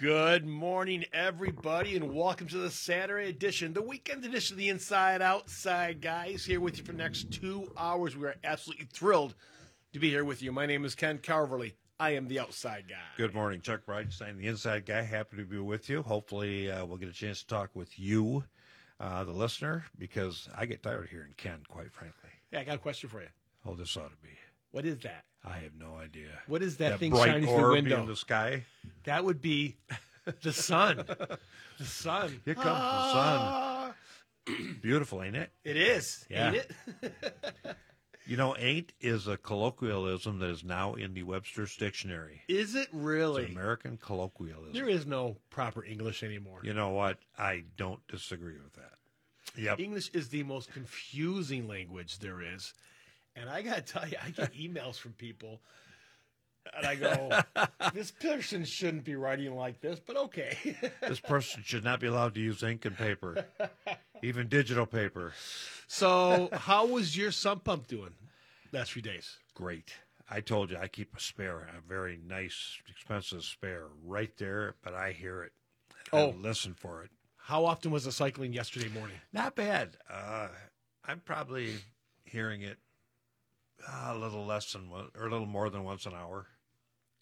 Good morning, everybody, and welcome to the Saturday edition, the weekend edition of the Inside Outside Guys. Here with you for the next two hours. We are absolutely thrilled to be here with you. My name is Ken Calverley. I am the outside guy. Good morning, Chuck Breidenstein, the inside guy. Happy to be with you. Hopefully, uh, we'll get a chance to talk with you, uh, the listener, because I get tired of hearing Ken, quite frankly. Yeah, I got a question for you. Oh, this ought to be. What is that? I have no idea. What is that, that thing shining through the window? in the sky? That would be the sun. the sun. Here comes Ah. the sun. Beautiful, ain't it? It is, Yeah. ain't it? You know, ain't is a colloquialism that is now in the Webster's Dictionary. Is it It's really? an American colloquialism. There is no proper English anymore. You know what? I don't disagree with that. Yep. English is the most confusing language there is. And I got to tell you, I get emails from people, and I go, this person shouldn't be writing like this, but okay. this person should not be allowed to use ink and paper, even digital paper. so, how was your sump pump doing last few days? Great. I told you I keep a spare, a very nice, expensive spare right there, but I hear it. I Oh. listen for it. How often was the cycling yesterday morning? Not bad. Uh, I'm probably hearing it uh, a little less than one, or a little more than once an hour.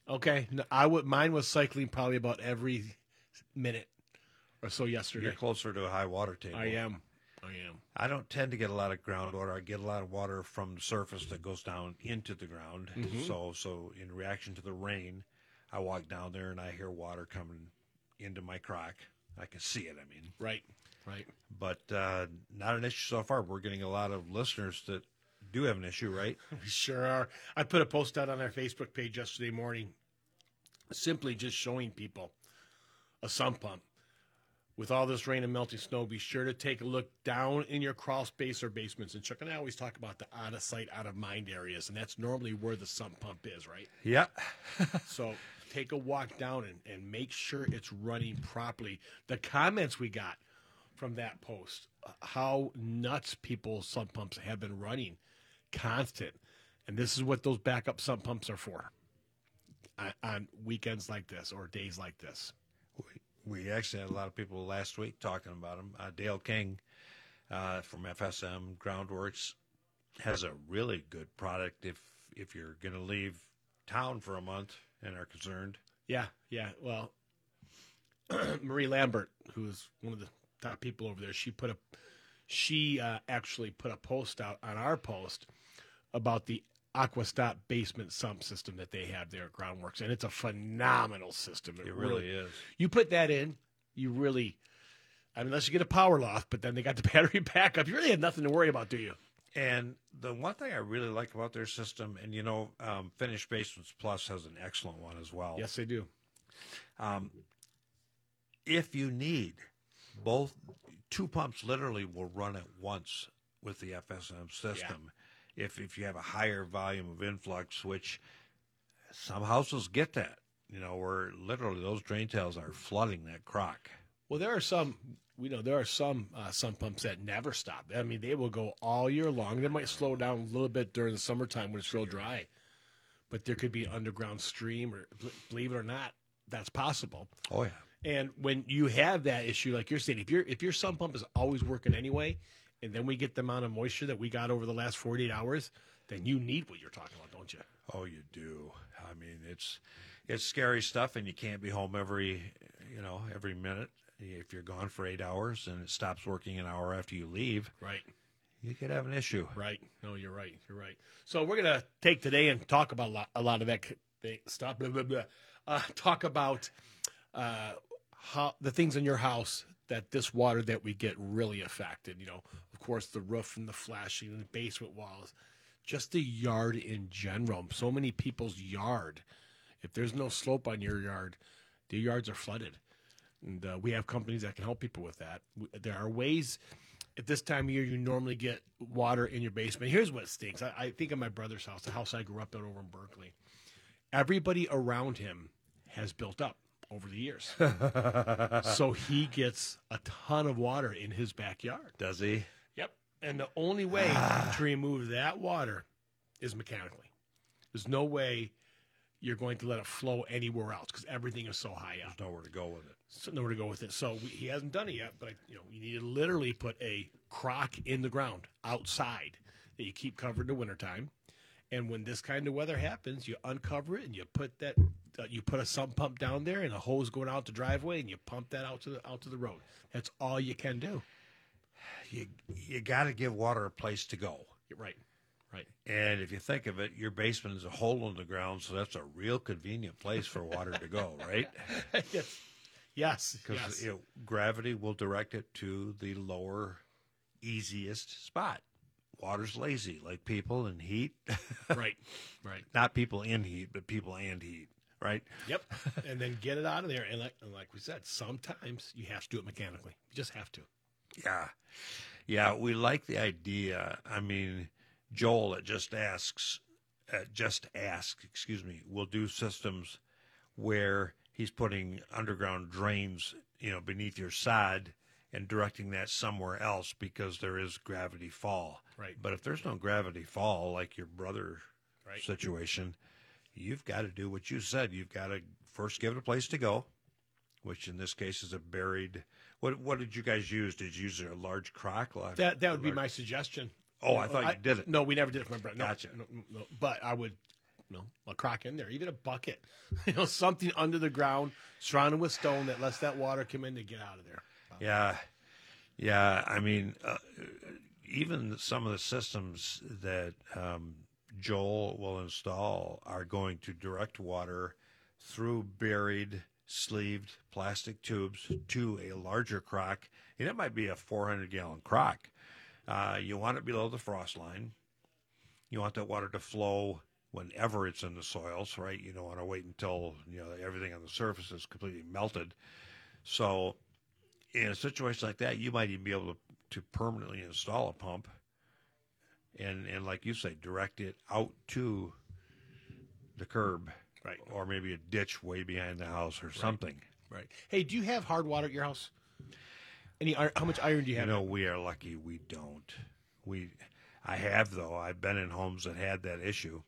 Okay, no, I would. Mine was cycling probably about every minute or so yesterday. You're closer to a high water table. I am. I am. I don't tend to get a lot of groundwater. I get a lot of water from the surface that goes down into the ground. Mm-hmm. So, so in reaction to the rain, I walk down there and I hear water coming into my crock. I can see it. I mean, Right. Right. but uh, not an issue so far. We're getting a lot of listeners that do have an issue, right? We sure are. I put a post out on our Facebook page yesterday morning, simply just showing people a sump pump. With all this rain and melting snow, be sure to take a look down in your crawl space or basements. And Chuck and I always talk about the out of sight, out of mind areas, and that's normally where the sump pump is, right? Yeah. So take a walk down and, and make sure it's running properly. The comments we got from that post, uh, how nuts people's sump pumps have been running constant. And this is what those backup sump pumps are for on, on weekends like this or days like this. We, we actually had a lot of people last week talking about them. Uh, Dale King uh, from FSM Groundworks has a really good product if if you're going to leave town for a month and are concerned. Yeah, yeah. Well, Marie Lambert, who's one of the top people over there, she put a she uh, actually put a post out on our post about the Aquastat basement sump system that they have there at Groundworks, and it's a phenomenal system. It really is. You put that in, you really, I mean, unless you get a power loft, but then they got the battery backup. You really have nothing to worry about, do you? And the one thing I really like about their system, and you know, um, Finished Basements Plus has an excellent one as well. Yes, they do. Um, if you need both, two pumps literally will run at once with the FSM system. If if you have a higher volume of influx, which some houses get that, you know, where literally those drain tails are flooding that crock. Well, there are some, you know there are some uh, sump pumps that never stop. I mean, they will go all year long. They might slow down a little bit during the summertime when it's real dry, but there could be an underground stream, or believe it or not, that's possible. Oh yeah. And when you have that issue, like you're saying, if your if your sump pump is always working anyway, and then we get the amount of moisture that we got over the last 48 hours, then you need what you're talking about, don't you? Oh, you do. I mean, it's it's scary stuff, and you can't be home every you know every minute. If you're gone for eight hours and it stops working an hour after you leave, Right. you could have an issue. Right. No, you're right. You're right. So we're gonna take today and talk about a lot, a lot of that stuff. Blah, blah, blah. Uh, talk about uh, how the things in your house that this water that we get really affected. You know, of course, the roof and the flashing and the basement walls, just the yard in general. So many people's yard. If there's no slope on your yard, the yards are flooded. And uh, we have companies that can help people with that. There are ways at this time of year you normally get water in your basement. Here's what stinks. I, I think of my brother's house, the house I grew up in over in Berkeley. Everybody around him has built up over the years. so he gets a ton of water in his backyard. Does he? Yep. And the only way ah. to remove that water is mechanically. There's no way you're going to let it flow anywhere else because everything is so high up. There's nowhere to go with it. So nowhere to go with it. So we, he hasn't done it yet, but you know, you need to literally put a crock in the ground outside that you keep covered in the wintertime. And when this kind of weather happens, you uncover it and you put that Uh, you put a sump pump down there and a hose going out the driveway and you pump that out to the out to the road. That's all you can do. You you got to give water a place to go. Right. Right. And if you think of it, your basement is a hole in the ground, so that's a real convenient place for water to go, right? yes. Yes. Because yes. you know, gravity will direct it to the lower, easiest spot. Water's lazy, like people in heat. right. Right. Not people in heat, but people and heat, right? Yep. and then get it out of there. And like, and like we said, sometimes you have to do it mechanically. You just have to. Yeah. Yeah, we like the idea. I mean, Joel at Just Asks, uh, Just Ask, excuse me, we will do systems where he's putting underground drains, you know, beneath your sod and directing that somewhere else because there is gravity fall. Right. But if there's no gravity fall, like your brother Right. situation, you've got to do what you said. You've got to first give it a place to go, which in this case is a buried. What what did you guys use? Did you use a large crock? Like- That that would be my suggestion. Oh, I thought you did it. No, we never did it for my brother. No, Gotcha. No, no, but I would, you know, a crock in there, even a bucket, you know, something under the ground, surrounded with stone that lets that water come in to get out of there. Yeah, yeah. I mean, uh, even some of the systems that um, Joel will install are going to direct water through buried, sleeved plastic tubes to a larger crock, and it might be a 400 gallon crock. Uh, you want it below the frost line. You want that water to flow whenever it's in the soils, right? You don't want to wait until you know everything on the surface is completely melted. So in a situation like that, you might even be able to, to permanently install a pump and, and like you say, direct it out to the curb. Right. Or maybe a ditch way behind the house or something. Right. Hey, do you have hard water at your house? Any? ir- How much iron do you You have? know, we are lucky we don't. We I have though. I've been in homes that had that issue.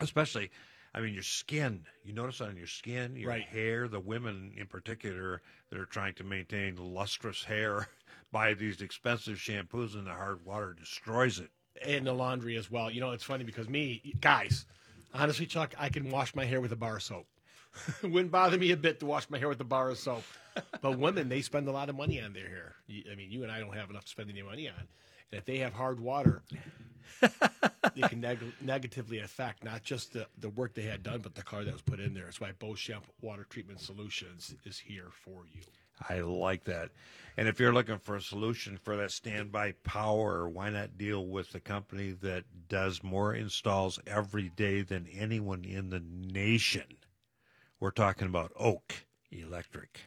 Especially I mean your skin. You notice on your skin, your Right. hair, the women in particular that are trying to maintain lustrous hair buy these expensive shampoos and the hard water destroys it. And the laundry as well. You know, it's funny because me, guys, honestly, Chuck, I can wash my hair with a bar of soap. Wouldn't bother me a bit to wash my hair with a bar of soap. But women, they spend a lot of money on their hair. I mean, you and I don't have enough to spend any money on. And if they have hard water, it can neg- negatively affect not just the, the work they had done, but the color that was put in there. That's why Beauchamp Water Treatment Solutions is here for you. I like that. And if you're looking for a solution for that standby power, why not deal with the company that does more installs every day than anyone in the nation? We're talking about Oak Electric.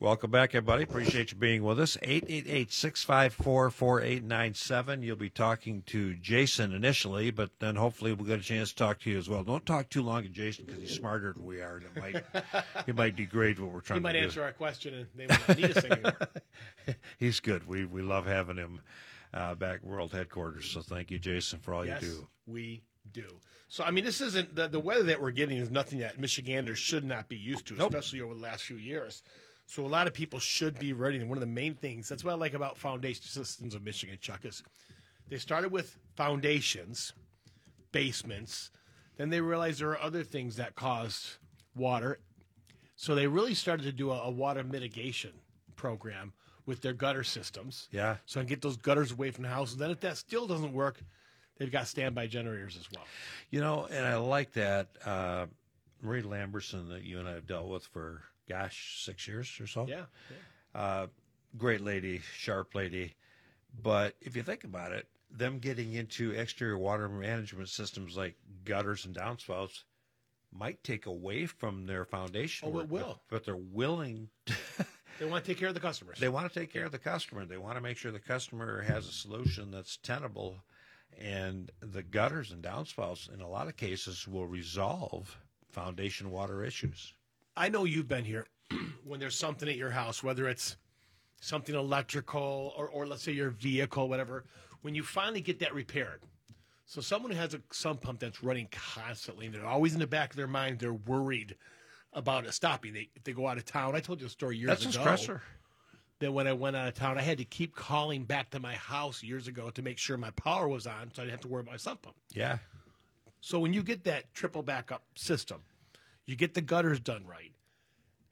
Welcome back, everybody. Appreciate you being with us. 888 654 4897. You'll be talking to Jason initially, but then hopefully we'll get a chance to talk to you as well. Don't talk too long to Jason because he's smarter than we are, and it might, might degrade what we're trying to do. He might answer our question and they will not need us anymore. He's good. We we love having him uh, back world headquarters. So thank you, Jason, for all Yes, you do. we do. So, I mean, this isn't the, the weather that we're getting is nothing that Michiganders should not be used to, Nope. especially over the last few years. So, a lot of people should be ready. And one of the main things that's what I like about foundation systems of Michigan, Chuck, is they started with foundations, basements, then they realized there are other things that caused water. So, they really started to do a, a water mitigation program with their gutter systems Yeah, so I can get those gutters away from the house. And then if that still doesn't work, they've got standby generators as well. you know, and I like that. Uh, Marie Lamberson that you and I have dealt with for gosh six years or so. Yeah. Uh, great lady, sharp lady. But if you think about it, them getting into exterior water management systems like gutters and downspouts might take away from their foundation. Oh, it work, but- will. but they're willing They want to take care of the customers. They want to take care of the customer. They want to make sure the customer has a solution that's tenable. And the gutters and downspouts, in a lot of cases, will resolve foundation water issues. I know you've been here when there's something at your house, whether it's something electrical or, or let's say your vehicle, whatever. When you finally get that repaired, So someone who has a sump pump that's running constantly, and they're always in the back of their mind, they're worried about it stopping. They, if they go out of town, I told you a story years ago. That's a stressor. That when I went out of town, I had to keep calling back to my house years ago to make sure my power was on, so I didn't have to worry about my sump pump. Yeah. So when you get that triple backup system, you get the gutters done right,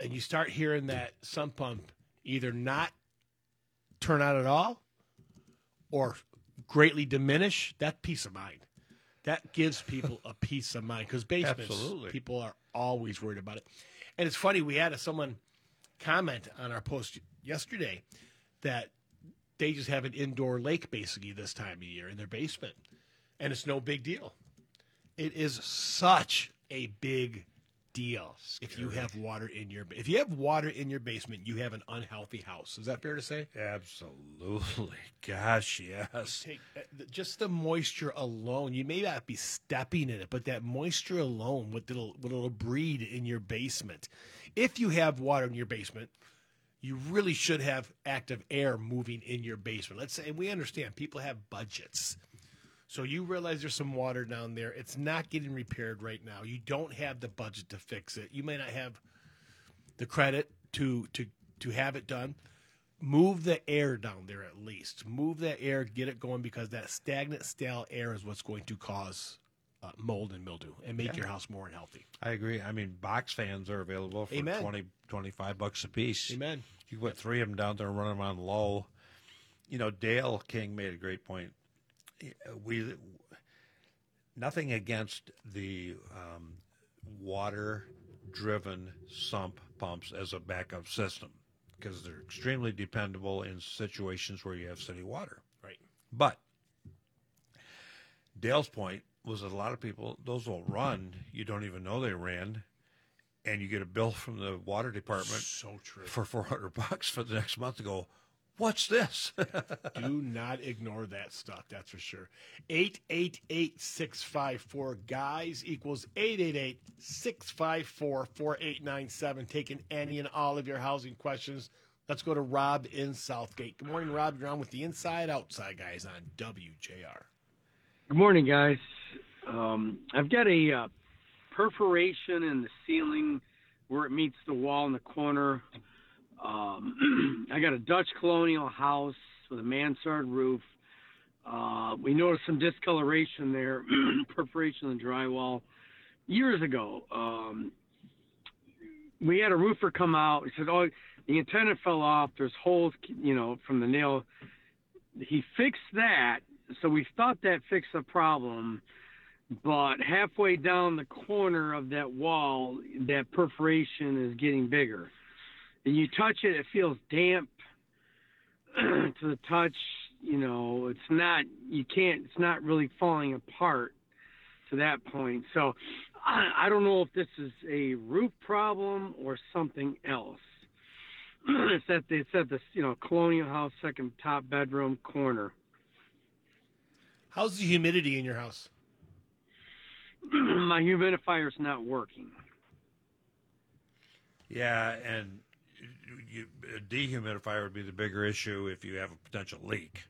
and you start hearing that sump pump either not turn on at all or greatly diminish, that peace of mind. That gives people a peace of mind because basements, Absolutely. people are always worried about it. And it's funny, we had someone comment on our post yesterday that they just have an indoor lake basically this time of year in their basement, and it's no big deal. It is such a big deal if you have water in your if you have water in your basement, you have an unhealthy house. Is that fair to say? Absolutely. Gosh, yes. Take uh, just the moisture alone. You may not be stepping in it, but that moisture alone, what it'll what it'll breed in your basement. If you have water in your basement, you really should have active air moving in your basement. Let's say, and we understand people have budgets. So you realize there's some water down there. It's not getting repaired right now. You don't have the budget to fix it. You may not have the credit to to to have it done. Move the air down there at least. Move that air, get it going because that stagnant, stale air is what's going to cause uh, mold and mildew and make your house more unhealthy. I agree. I mean, box fans are available for Amen. 20, 25 bucks a piece. Amen. You put three of them down there and run them on low. You know, Dale King made a great point. We nothing against the um, water-driven sump pumps as a backup system because they're extremely dependable in situations where you have city water. Right. But Dale's point was that a lot of people, those will run, you don't even know they ran, and you get a bill from the water department So for 400 bucks for the next month to go, what's this? Do not ignore that stuff. That's for sure. 888 654 guys equals 888 654 4897. Taking any and all of your housing questions. Let's go to Rob in Southgate. Good morning, Rob. You're on with the Inside Outside guys on WJR. Good morning, guys. Um, I've got a uh, perforation in the ceiling where it meets the wall in the corner. Um, I got a Dutch colonial house with a mansard roof. Uh, we noticed some discoloration there, perforation in the drywall years ago. Um, we had a roofer come out. He said, "Oh, the antenna fell off. There's holes, you know, from the nail." He fixed that, so we thought that fixed the problem. But halfway down the corner of that wall, that perforation is getting bigger. And you touch it, it feels damp to the touch. You know, it's not, you can't, it's not really falling apart to that point. So I, I don't know if this is a roof problem or something else. it's at the, it's at the, you know, colonial house, second top bedroom corner. How's the humidity in your house? My humidifier's not working. yeah, and you, a dehumidifier would be the bigger issue if you have a potential leak.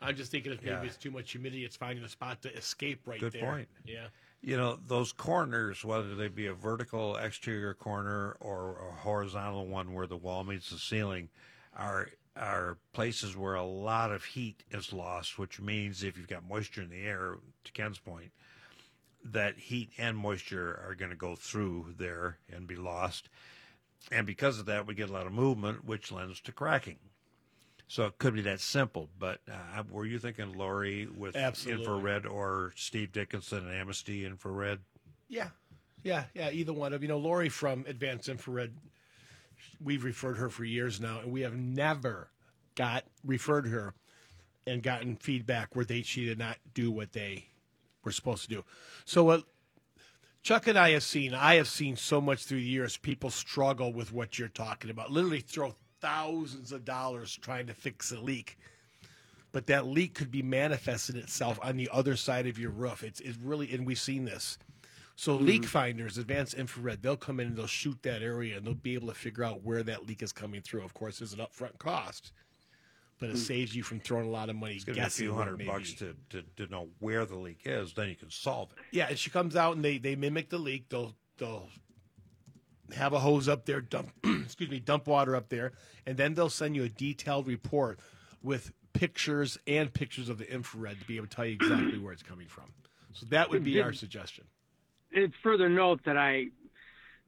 I'm just thinking if maybe Yeah. it's too much humidity, it's finding a spot to escape right Good there. point. Yeah. You know, those corners, whether they be a vertical exterior corner or a horizontal one where the wall meets the ceiling, are are places where a lot of heat is lost, which means if you've got moisture in the air, to Ken's point, that heat and moisture are going to go through there and be lost. And because of that, we get a lot of movement, which lends to cracking. So it could be that simple. But uh, were you thinking Lori with Absolutely. infrared or Steve Dickinson and Amnesty infrared? Yeah, yeah, yeah. Either one of you know, Lori from Advanced Infrared. We've referred her for years now, and we have never got referred her and gotten feedback where they she did not do what they were supposed to do. So what Chuck and I have seen, I have seen so much through the years. People struggle with what you're talking about. Literally throw thousands of dollars trying to fix a leak but that leak could be manifesting itself on the other side of your roof. It's, it's really, and we've seen this. So hmm. leak finders, advanced infrared, they'll come in and they'll shoot that area and they'll be able to figure out where that leak is coming through. Of course, there's an upfront cost, but it hmm. saves you from throwing a lot of money It's going to be a few hundred bucks to, to, to know where the leak is. Then you can solve it. Yeah, and she comes out and they they mimic the leak. They'll they'll have a hose up there, dump excuse me, dump water up there, and then they'll send you a detailed report with pictures and pictures of the infrared to be able to tell you exactly where it's coming from. So that would be our suggestion. It's further note that I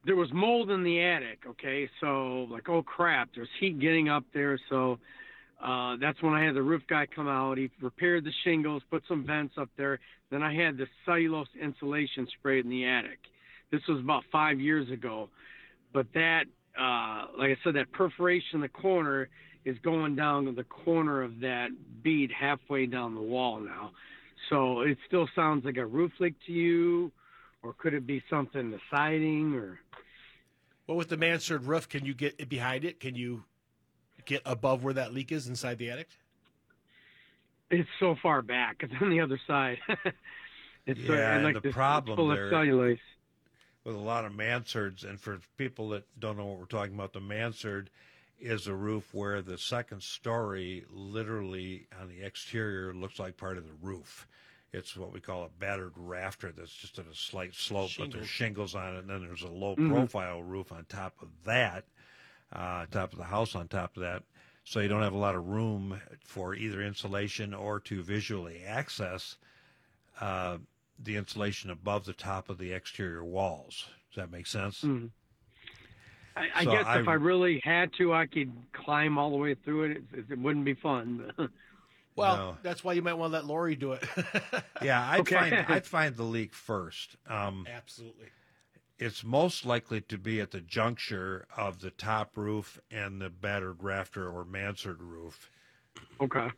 there was mold in the attic. Okay, so like oh crap, there's heat getting up there. So uh, that's when I had the roof guy come out. He repaired the shingles, put some vents up there. Then I had the cellulose insulation sprayed in the attic. This was about five years ago, but that, uh, like I said, that perforation in the corner is going down to the corner of that bead halfway down the wall now. So it still sounds like a roof leak to you, or could it be something the siding or? Well, with the mansard roof, can you get behind it? Can you get above where that leak is inside the attic? It's so far back. It's on the other side. it's uh, Yeah, I and like the this, problem it's full there- of cellulose. with a lot of mansards, and for people that don't know what we're talking about, the mansard is a roof where the second story, literally on the exterior, looks like part of the roof. It's what we call a battered rafter that's just at a slight slope, but there's shingles on it, and then there's a low profile roof on top of that, uh, top of the house on top of that. So you don't have a lot of room for either insulation or to visually access uh, the insulation above the top of the exterior walls. Does that make sense? Mhm. I, I So guess I- if I really had to, I could climb all the way through it. It, it wouldn't be fun. Well, No. that's why you might want to let Lori do it. Yeah, I'd Okay. find I'd find the leak first. Um, Absolutely. It's most likely to be at the juncture of the top roof and the battered rafter or mansard roof. okay.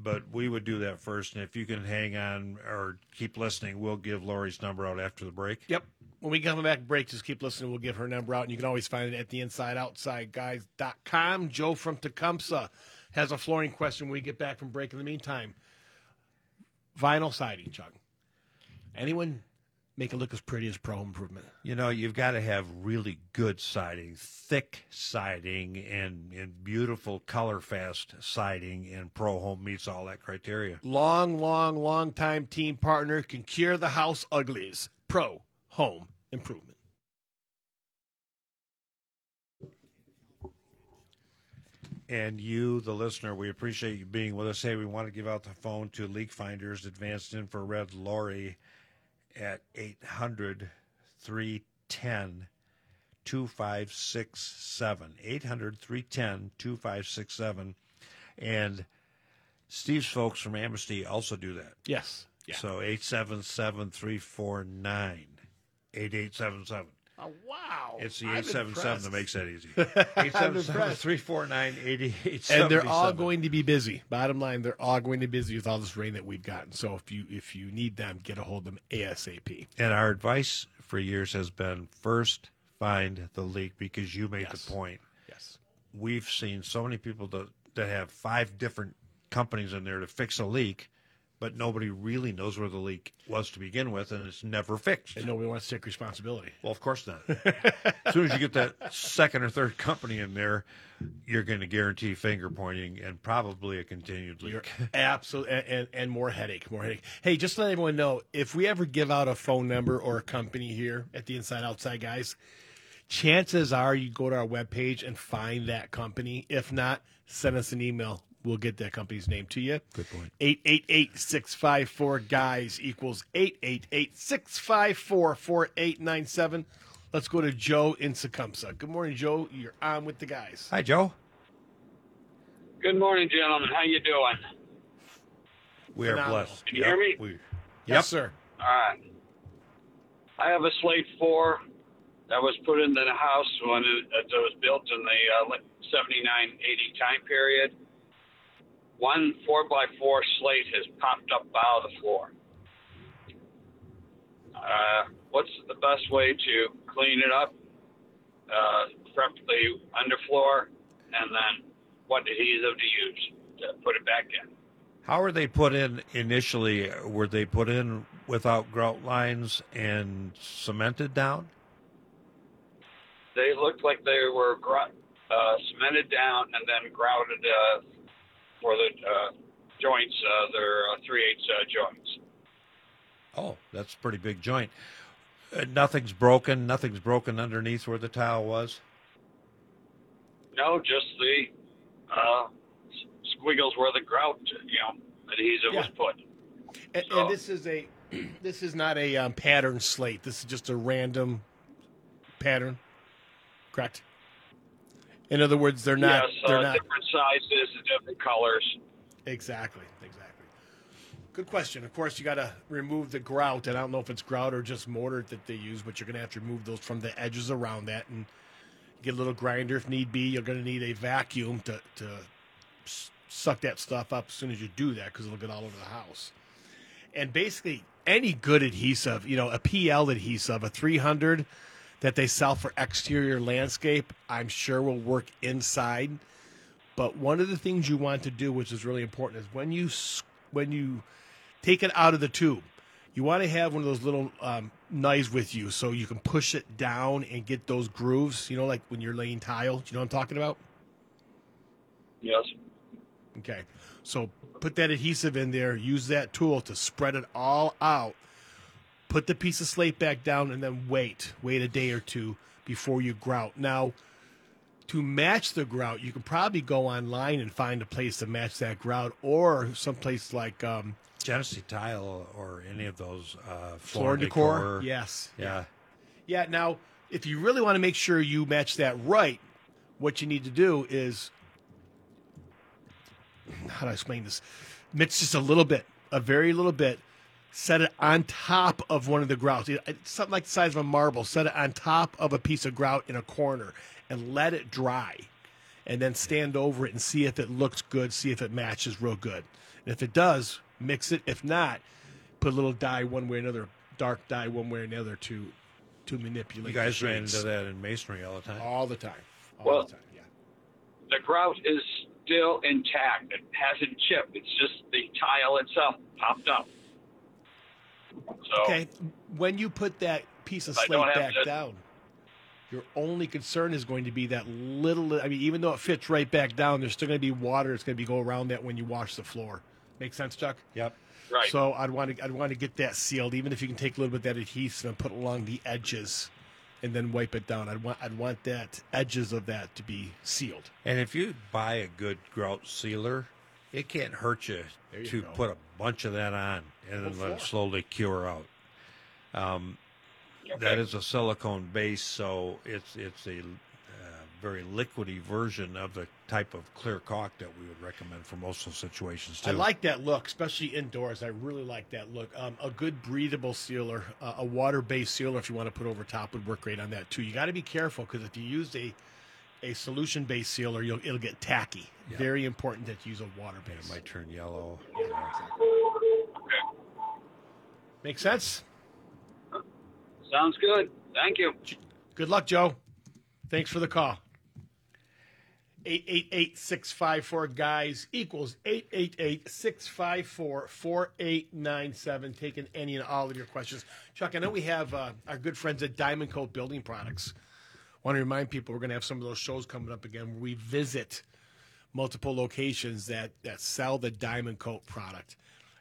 But we would do that first, and if you can hang on or keep listening, we'll give Lori's number out after the break. Yep. When we come back break, just keep listening. We'll give her number out, and you can always find it at the InsideOutsideGuys.com. Joe from Tecumseh has a flooring question when we get back from break. In the meantime, vinyl siding, Chuck. Anyone make it look as pretty as Pro Improvement? You know, you've got to have really good siding, thick siding, and, and beautiful color fast siding, and Pro Home meets all that criteria. Long, long, long time team partner can cure the house uglies. Pro Home Improvement. And you, the listener, we appreciate you being with us. Hey, we want to give out the phone to Leak Finders Advanced Infrared Lori at 800 310 2567. 800 310 2567. And Steve's folks from Amnesty also do that. Yes. Yeah. So 877 349 8877. Oh, wow. It's the I'm 877 that makes that easy. I'm 877 impressed. 349 8877. and they're all going to be busy. Bottom line, they're all going to be busy with all this rain that we've gotten. So if you if you need them, get a hold of them ASAP. And our advice for years has been first find the leak because you made Yes. the point. Yes. We've seen so many people that, that have five different companies in there to fix a leak, but nobody really knows where the leak was to begin with, and it's never fixed. And nobody wants to take responsibility. Well, of course not. as soon as you get that second or third company in there, you're going to guarantee finger pointing and probably a continued leak. Absolutely and, and, and more headache, more headache. Hey, just to let everyone know, if we ever give out a phone number or a company here at the Inside Outside Guys, chances are you go to our webpage and find that company. If not, send us an email. We'll get that company's name to you. Good point. 888-654 guys equals 888-654-4897. Let's go to Joe in Tecumseh. Good morning, Joe. You're on with the guys. Hi, Joe. Good morning, gentlemen. How you doing? We are Phenomenal. blessed. Can you hear me? We, Yes, sir. All right. I have a Slate 4 that was put into the house when it, it was built in the uh, 79 80 time period. One 4x4 slate has popped up out of the floor. Uh, what's the best way to clean it up? Uh, the underfloor, and then what adhesive to use to put it back in. How were they put in initially? Were they put in without grout lines and cemented down? they looked like they were grou- uh, cemented down and then grouted uh, for the uh, joints. Uh, they're uh, three eighths uh, joints. Oh, that's a pretty big joint. Uh, nothing's broken. Nothing's broken underneath where the tile was. No, just the uh, squiggles where the grout, you know, adhesive was put. And, So- and this is a this is not a um, pattern slate. This is just a random pattern, correct? In other words, they're not. yes, they're uh, not different sizes, different colors. exactly. Exactly. Good question. Of course, you got to remove the grout, and I don't know if it's grout or just mortar that they use, but you're going to have to remove those from the edges around that, and get a little grinder if need be. You're going to need a vacuum to to suck that stuff up as soon as you do that, because it'll get all over the house. and basically any good adhesive, you know, a PL adhesive, a 300 that they sell for exterior landscape, I'm sure will work inside. But one of the things you want to do, which is really important, is when you when you take it out of the tube, you want to have one of those little um, knives with you so you can push it down and get those grooves. You know, like when you're laying tile. You know what I'm talking about? Yes. Okay. So put that adhesive in there, use that tool to spread it all out. Put the piece of slate back down and then wait. Wait a day or two before you grout. Now, to match the grout, you can probably go online and find a place to match that grout or someplace like um, Genesee Tile or any of those uh, Floor and Decor. Yes. Yeah. Yeah. Now, if you really want to make sure you match that right, what you need to do is how do I explain this? Mix just a little bit, a very little bit. Set it on top of one of the grouts, It- it's something like the size of a marble. Set it on top of a piece of grout in a corner and let it dry. And then stand over it and see if it looks good, see if it matches real good. And if it does, mix it. If not, put a little dye one way or another, dark dye one way or another to to manipulate. You the guys ran into that in masonry all the time. all the time. All Well- the time. Yeah. The grout is still intact. It hasn't chipped. It's just the tile itself popped up. So Okay. When you put that piece of slate back to- down, your only concern is going to be that little. I mean, even though it fits right back down, there's still going to be water. It's going to be go around that when you wash the floor. Make sense, Chuck? Yep. right. So I'd want to I'd want to get that sealed, even if you can take a little bit of that adhesive and put it along the edges, and then wipe it down. I'd want I'd want that edges of that to be sealed. And if you buy a good grout sealer, it can't hurt you, you to go. put a bunch of that on and then let it slowly cure out. Um, That is a silicone base, so it's it's a uh, very liquidy version of the type of clear caulk that we would recommend for most of situations too. I like that look, especially indoors. I really like that look. Um, a good breathable sealer, uh, a water-based sealer, if you want to put over top, would work great on that too. You got to be careful because if you use a a solution-based sealer, you'll, it'll get tacky. Yeah. Very important that you use a water-based. It might turn yellow. Yeah, exactly. Make sense? Sounds good. Thank you. Good luck, Joe. Thanks for the call. 888-654 guys equals 888-654-4897 taking any and all of your questions chuck i know we have uh, our good friends at diamond kote building products want to remind people we're going to have some of those shows coming up again where we visit multiple locations that that sell the diamond kote product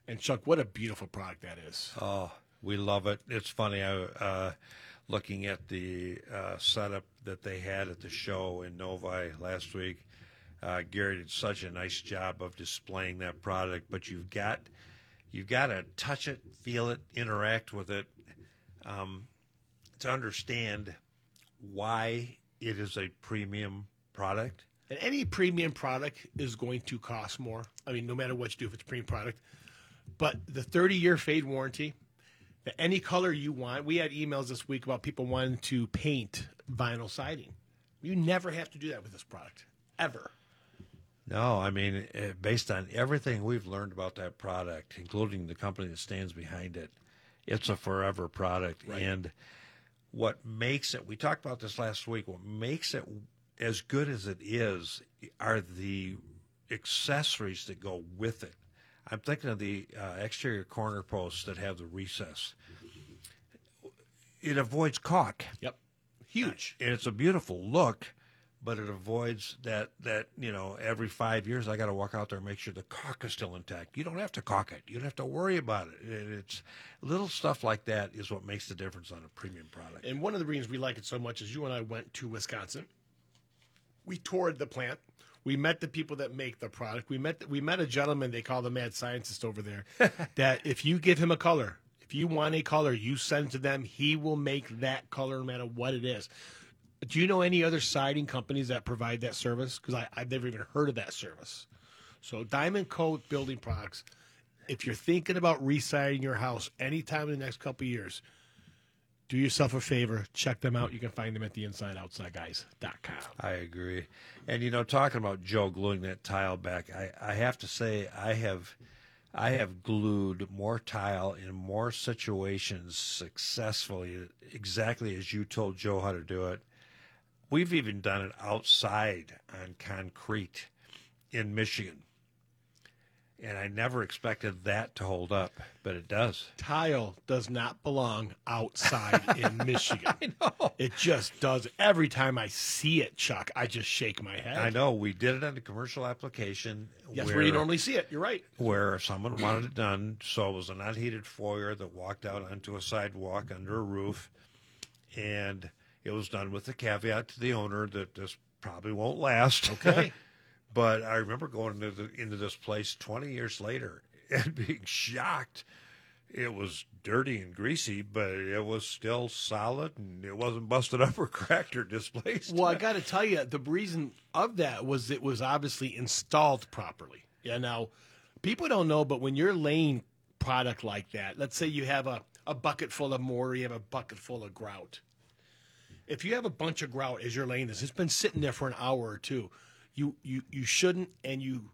and chuck what a beautiful product that is Oh, we love it. It's funny. I uh, looking at the uh, setup that they had at the show in Novi last week. Uh, Gary did such a nice job of displaying that product, but you've got you've got to touch it, feel it, interact with it um, to understand why it is a premium product. And any premium product is going to cost more. I mean, no matter what you do, if it's a premium product. But the 30 year fade warranty, the any color you want. We had emails this week about people wanting to paint vinyl siding. You never have to do that with this product, ever. No, I mean, uh, based on everything we've learned about that product, including the company that stands behind it, it's a forever product. And what makes it, we talked about this last week, what makes it as good as it is are the accessories that go with it. I'm thinking of the uh, exterior corner posts that have the recess. It avoids caulk Yep. Huge. and it's a beautiful look, but it avoids that that you know every five years I got to walk out there and make sure the caulk is still intact. You don't have to caulk it. You don't have to worry about it. it. It's little stuff like that is what makes the difference on a premium product. And one of the reasons we like it so much is you and I went to Wisconsin. We toured the plant. We met the people that make the product. We met we met a gentleman they call the mad scientist over there. that if you give him a color, if you want a color, you send it to them. He will make that color no matter what it is. Do you know any other siding companies that provide that service? Because I've never even heard of that service. So Diamond Kote Building Products. If you're thinking about residing your house anytime in the next couple years, do yourself a favor, check them out. You can find them at the InsideOutsideGuys.com. I agree. And you know, talking about Joe gluing that tile back, I, I have to say I have I have glued more tile in more situations successfully, exactly as you told Joe how to do it. We've even done it outside on concrete in Michigan. And I never expected that to hold up, but it does. Tile does not belong outside in Michigan. I know. It just does. Every time I see it, Chuck, I just shake my head. I know. We did it on a commercial application. That's where, where you normally see it. You're right. Where someone wanted it done. So it was an unheated foyer that walked out onto a sidewalk under a roof. And it was done with the caveat to the owner that this probably won't last. Okay. But I remember going into the, into this place 20 years later and being shocked. It was dirty and greasy, but it was still solid and it wasn't busted up or cracked or displaced. Well, I got to tell you, the reason of that was it was obviously installed properly. Yeah, now people don't know, but when you're laying product like that, let's say you have a, a bucket full of mortar, you have a bucket full of grout. If you have a bunch of grout as you're laying this, it's been sitting there for an hour or two you you you shouldn't and you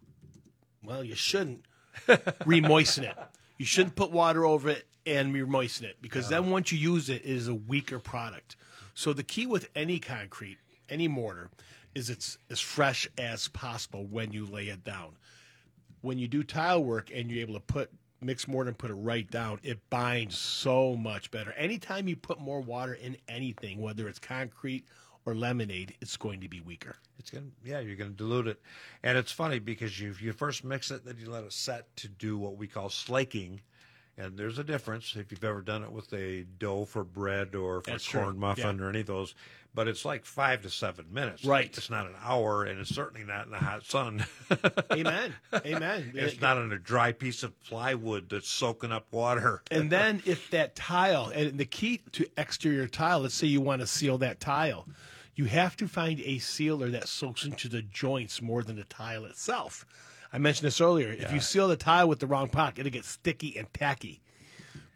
well you shouldn't remoisten it. You shouldn't put water over it and remoisten it because then once you use it, it is a weaker product. So the key with any concrete, any mortar, is it's as fresh as possible when you lay it down. When you do tile work and you're able to put mix more and put it right down, it binds so much better. Anytime you put more water in anything, whether it's concrete or lemonade, it's going to be weaker. It's going to, yeah, you're going to dilute it. And it's funny because you, you first mix it, then you let it set to do what we call slaking. And there's a difference if you've ever done it with a dough for bread or for That's corn true. muffin Yeah. or any of those. But it's like five to seven minutes. Right. It's not an hour, and it's certainly not in the hot sun. Amen. Amen. it's not on a dry piece of plywood that's soaking up water. And then if that tile, and the key to exterior tile, let's say you want to seal that tile, you have to find a sealer that soaks into the joints more than the tile itself. I mentioned this earlier. If you seal the tile with the wrong product, it'll get sticky and tacky.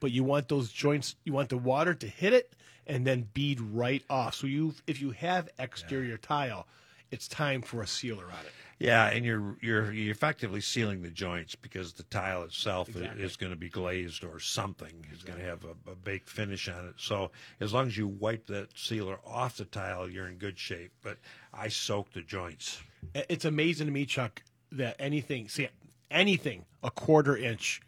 But you want those joints, you want the water to hit it and then bead right off. So you, if you have exterior tile, it's time for a sealer on it. Yeah, and you're you're you're effectively sealing the joints because the tile itself Exactly. is going to be glazed or something. It's going to have a, a baked finish on it. So as long as you wipe that sealer off the tile, you're in good shape. But I soak the joints. It's amazing to me, Chuck, that anything, see, anything a quarter inch,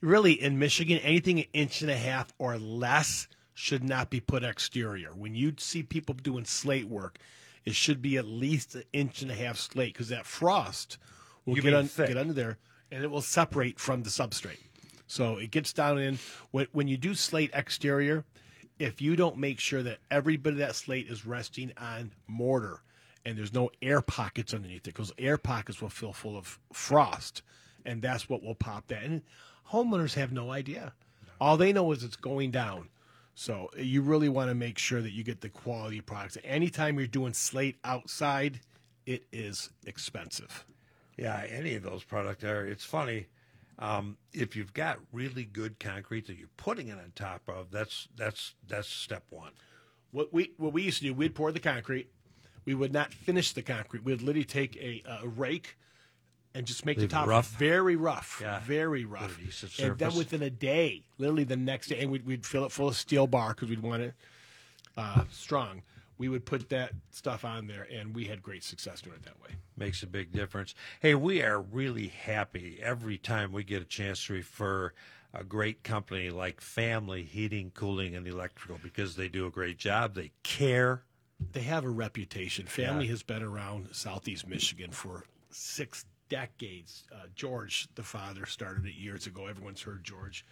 really in Michigan, anything an inch and a half or less should not be put exterior. When you see people doing slate work, it should be at least an inch and a half slate because that frost will get, un- get under there and it will separate from the substrate. So it gets down in when, when you do slate exterior, if you don't make sure that every bit of that slate is resting on mortar and there's no air pockets underneath it, because air pockets will fill full of frost, and that's what will pop that. And homeowners have no idea. All they know is it's going down. So you really want to make sure that you get the quality products. Anytime you're doing slate outside, it is expensive. Yeah, any of those products are. It's funny. Um, if you've got really good concrete that you're putting it on top of, that's that's that's step one. What we what we used to do, we'd pour the concrete. We would not finish the concrete. We'd literally take a, a rake and just make Leave the top rough? very rough, Yeah. very rough. And then within a day, literally the next day, and we'd, we'd fill it full of steel bar because we'd want it uh, strong. We would put that stuff on there, and we had great success doing it that way. makes a big difference. Hey, we are really happy every time we get a chance to refer a great company like Family Heating, Cooling, and Electrical because they do a great job. They care. They have a reputation. Family Yeah. has been around Southeast Michigan for six decades. Uh, George, the father, started it years ago. Everyone's heard George.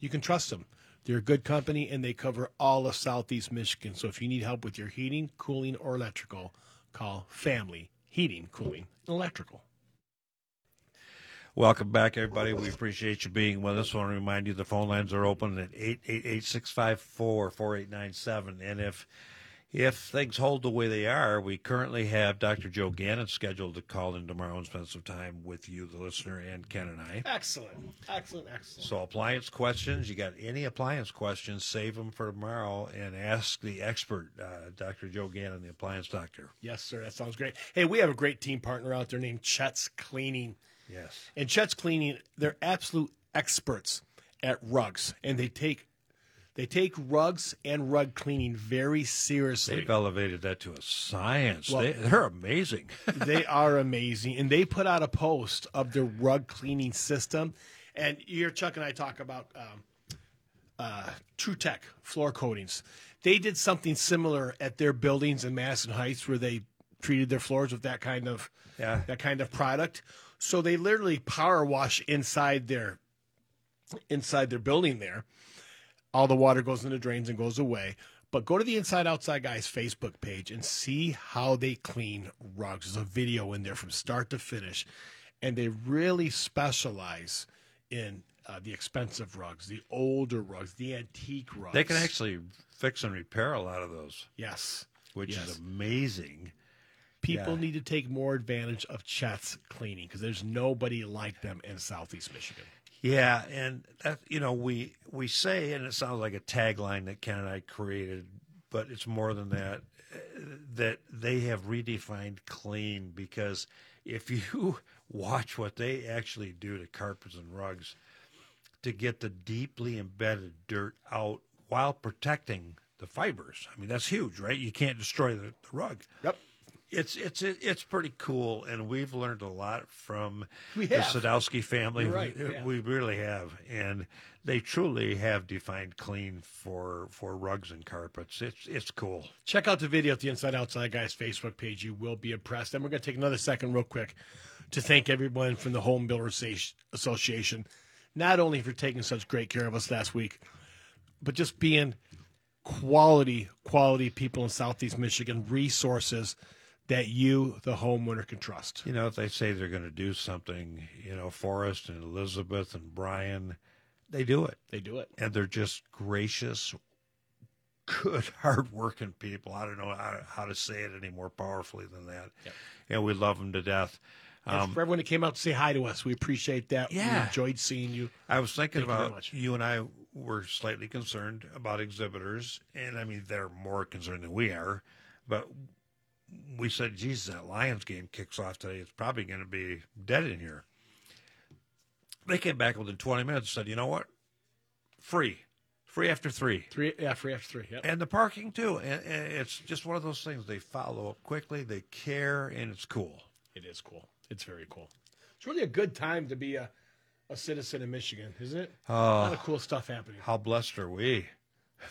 You can trust them. They're a good company and they cover all of Southeast Michigan. So if you need help with your heating, cooling, or electrical, call Family Heating, Cooling, and Electrical. Welcome back, everybody. We appreciate you being with us. I want to remind you the phone lines are open at 888-654-4897. And if if things hold the way they are, we currently have Dr. Joe Gannon scheduled to call in tomorrow and spend some time with you, the listener, and Ken and I. Excellent. Excellent. Excellent. So appliance questions, you got any appliance questions, save them for tomorrow and ask the expert, uh, Dr. Joe Gannon, the appliance doctor. Yes, sir. That sounds great. Hey, we have a great team partner out there named Chet's Cleaning. Yes. And Chet's Cleaning, they're absolute experts at rugs, and they take they take rugs and rug cleaning very seriously. They've elevated that to a science. Well- they, they're amazing. they are amazing, and they put out a post of their rug cleaning system. And you hear Chuck and I talk about um, uh, True Tech floor coatings. They did something similar at their buildings in Madison Heights, where they treated their floors with that kind of Yeah. that kind of product. So they literally power wash inside their inside their building there. All the water goes into drains and goes away. But go to the Inside Outside Guys Facebook page and see how they clean rugs. There's a video in there from start to finish. And they really specialize in uh, the expensive rugs, the older rugs, the antique rugs. They can actually fix and repair a lot of those, Yes. which Yes. is amazing. People Yeah. need to take more advantage of Chet's cleaning because there's nobody like them in Southeast Michigan. Yeah, and that you know we we say, and it sounds like a tagline that Ken and I created, but it's more than that. uh, That they have redefined clean because if you watch what they actually do to carpets and rugs to get the deeply embedded dirt out while protecting the fibers, I mean that's huge, right? You can't destroy the, the rug. Yep. It's it's it's pretty cool, and we've learned a lot from the. Sadowski family. Right, We- yeah. We really have, and they truly have defined clean for for rugs and carpets. It's it's cool. Check out the video at the Inside Outside Guys Facebook page. You will be impressed. And we're going to take another second, real quick, to thank everyone from the Home Builders Association, not only for taking such great care of us last week, but just being quality, quality people in Southeast Michigan, resources that you, the homeowner, can trust. You know, if they say they're going to do something, you know, Forrest and Elizabeth and Brian, they do it, They do it. and they're just gracious, good, hardworking people. I don't know how to, how to say it any more powerfully than that. Yep. And we love them to death. Um, for everyone that came out to say hi to us, we appreciate that. We Yeah. enjoyed seeing you. I was thinking Thank you about much. you, and I were slightly concerned about exhibitors, and I mean they're more concerned than we are. But we said, "Jesus, that Lions game kicks off today. It's probably going to be dead in here." They came back within 20 minutes and said, "You know what? Free, free after three, Three, yeah, free after three. Yep. and the parking too. And, and it's just one of those things. They follow up quickly, they care, and it's cool. It is cool. It's very cool. It's really a good time to be a, a citizen in Michigan, isn't it? Ah. a lot of cool stuff happening. How blessed are we?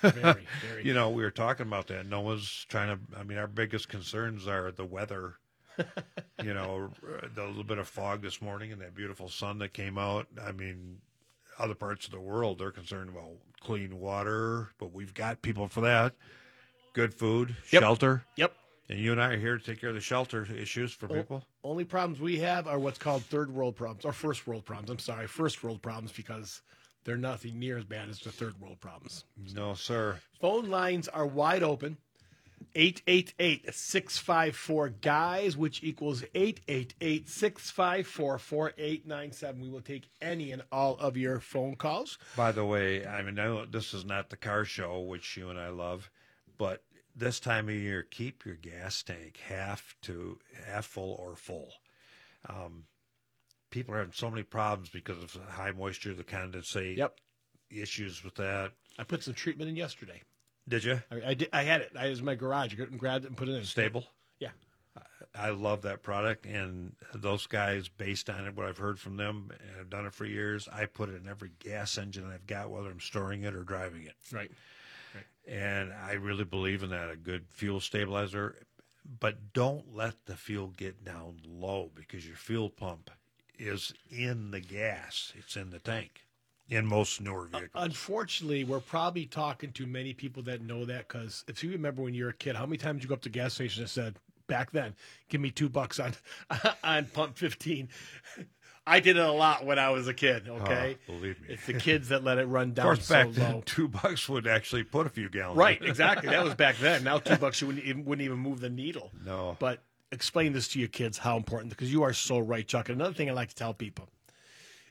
Very, very. You know, we were talking about that. No one's trying to. I mean, our biggest concerns are the weather. you know, the little bit of fog this morning and that beautiful sun that came out. I mean, other parts of the world they're concerned about clean water, but we've got people for that. Good food, Yep. shelter, Yep. and you and I are here to take care of the shelter issues for people. Only problems we have are what's called third world problems or first world problems. I'm sorry, first world problems because they're nothing near as bad as the third world problems. No, sir. Phone lines are wide open. 888 654 guys, which equals 888 654 4897. We will take any and all of your phone calls. By the way, I mean, I know this is not the car show, which you and I love, but this time of year, keep your gas tank half to half full or full. Um, people are having so many problems because of high moisture, the condensate Yep. issues with that. I put some treatment in yesterday. Did you? I, I did. I had it. I it was in my garage. I couldn't grab it and put it in. STA-BIL? Yeah. I love that product, and those guys, based on it, what I've heard from them, and I've done it for years. I put it in every gas engine I've got, whether I'm storing it or driving it. Right. And I really believe in that a good fuel stabilizer. But don't let the fuel get down low because your fuel pump is in the gas. It's in the tank in most newer uh, vehicles. Unfortunately, we're probably talking to many people that know that because if you remember when you were a kid, how many times you go up to the gas station and said, back then, give me two bucks on on pump 15. I did it a lot when I was a kid. Oh, okay, Oh, believe me. it's the kids that let it run Of down course, so back then, low. two bucks would actually put a few gallons. Right, exactly. That was back then. Now two bucks you wouldn't even, wouldn't even move the needle. No. But explain this to your kids how important because you are so right, Chuck. And another thing I like to tell people: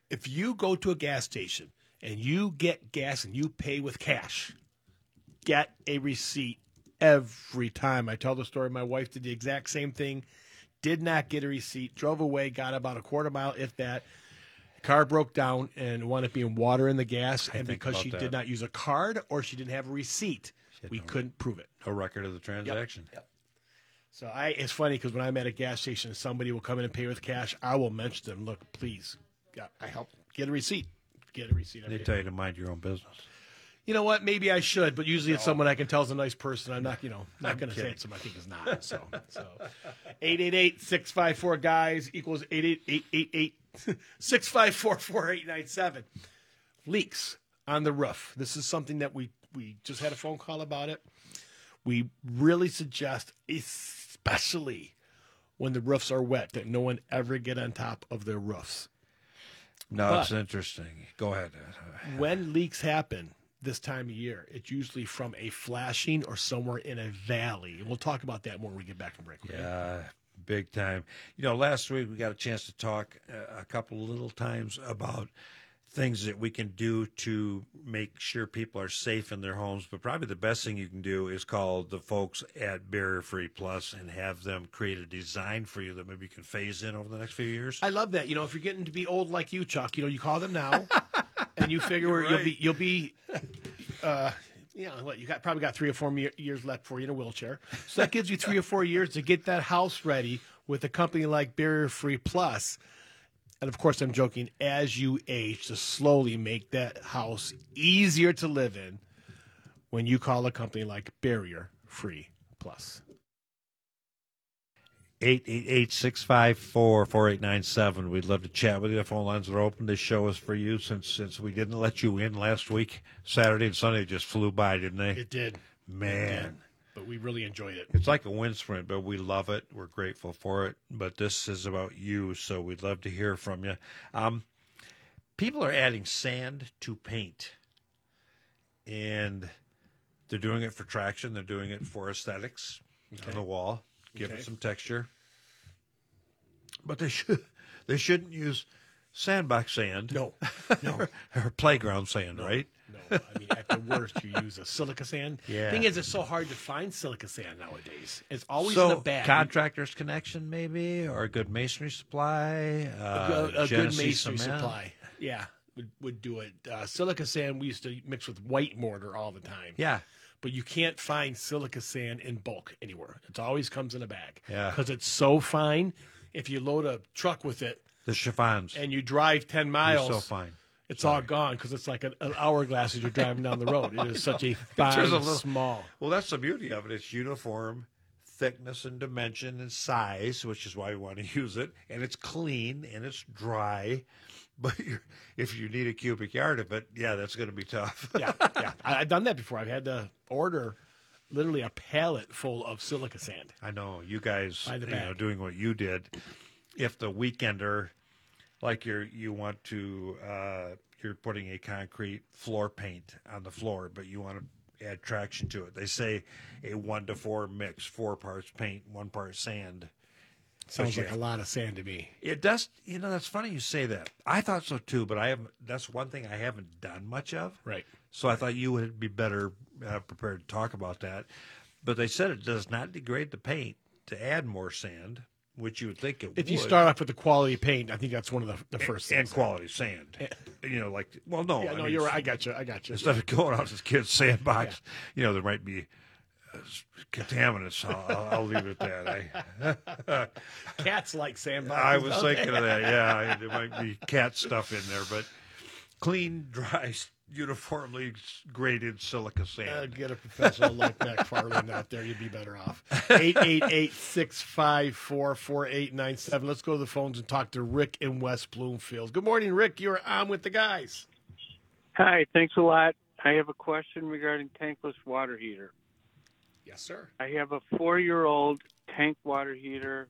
if you go to a gas station and you get gas and you pay with cash, get a receipt every time. I tell the story. My wife did the exact same thing. Did not get a receipt. Drove away. Got about a quarter mile, if that. Car broke down and wound up being water in the gas. and because she that. did not use a card or she didn't have a receipt, we couldn't prove it. No record of the transaction. So I, it's funny because when I'm at a gas station, and somebody will come in and pay with cash. I will mention to them, look, please, I help get a receipt, get a receipt. They every tell you to mind your own business. You know what? Maybe I should, but usually it's someone I can tell is a nice person. I'm not, you know, not going to say kidding. it's someone I think is not. So, so 888-654 guys equals 888 654 4897 leaks on the roof. This is something that we we just had a phone call about it. We really suggest, especially when the roofs are wet, that no one ever get on top of their roofs. No, But- it's interesting. Go ahead. When leaks happen this time of year, it's usually from a flashing or somewhere in a valley. And we'll talk about that more when we get back from break. Yeah, big time. You know, last week we got a chance to talk uh, a couple little times about things that we can do to make sure people are safe in their homes. But probably the best thing you can do is call the folks at Barrier Free Plus and have them create a design for you that maybe you can phase in over the next few years. I love that. You know, if you're getting to be old like you, Chuck, you know, you call them now, and you figure you'll be you'll be, uh, you know, what you got probably got three or four me- years left for you in a wheelchair. So that gives you three or four years to get that house ready with a company like Barrier Free Plus. And of course, I'm joking. As you age, to slowly make that house easier to live in, when you call a company like Barrier Free Plus. 888-654-4897. We'd love to chat with you. The phone lines are open. This show is for you since since we didn't let you in last week. Saturday and Sunday just flew by, didn't they? It did, Man. But we really enjoyed it. It's like a wind sprint, but we love it. We're grateful for it. But this is about you, so we'd love to hear from you. Um, people are adding sand to paint, and they're doing it for traction. They're doing it for aesthetics on the wall, give Okay. it some texture. But they should they shouldn't use sandbox sand. No, no. or playground sand, right? No, I mean at the worst you use a silica sand. Yeah. Thing is, it's so hard to find silica sand nowadays. It's always so in a bag. contractor's connection, maybe, or a good masonry supply, uh, a, a good masonry cement. supply. Yeah, would, would do it. Uh, silica sand we used to mix with white mortar all the time. Yeah, but you can't find silica sand in bulk anywhere. It always comes in a bag. Yeah. because it's so fine. If you load a truck with it the chiffons. and you drive ten You're miles, so fine. It's all gone because it's like an, an hourglass as you're driving down the road. It is such a fine, a little- small. Well, that's the beauty of it. It's uniform thickness and dimension and size, which is why we want to use it. And it's clean and it's dry. But you're, if you need a cubic yard of it, yeah, that's going to be tough. yeah, yeah. I've done that before. I've had to order literally a pallet full of silica sand. I know you guys, you know, doing what you did. If the weekender, like you're, you want to, uh, you're putting a concrete floor paint on the floor, but you want to add traction to it. They say a one to four mix, four parts paint, one part sand. Sounds like a lot of sand to me. It does. You know, that's funny you say that. I thought so too, but I haven't. That's one thing I haven't done much of. Right. So I thought you would be better uh, prepared to talk about that. But they said it does not degrade the paint to add more sand, which you would think it If would. you start off with the quality paint, I think that's one of the, the first and things. quality sand, you know, like well, no, Yeah, I no, mean, you're right. I got you. I got you. Instead of going out to kids' sandbox, you know, there might be uh, contaminants. I'll, I'll, leave it at that. I, Cats like sandboxes. I was they? thinking of that. Yeah, there might be cat stuff in there, but clean, dry, uniformly graded silica sand. Uh, sand. get a professional like McFarland out there, you'd be better off. 888 654 4897. Let's go to the phones and talk to Rick in West Bloomfield. Good morning, Rick. You're on with the guys. Hi, thanks a lot. I have a question regarding tankless water heater. Yes, sir. I have a four-year-old tank water heater.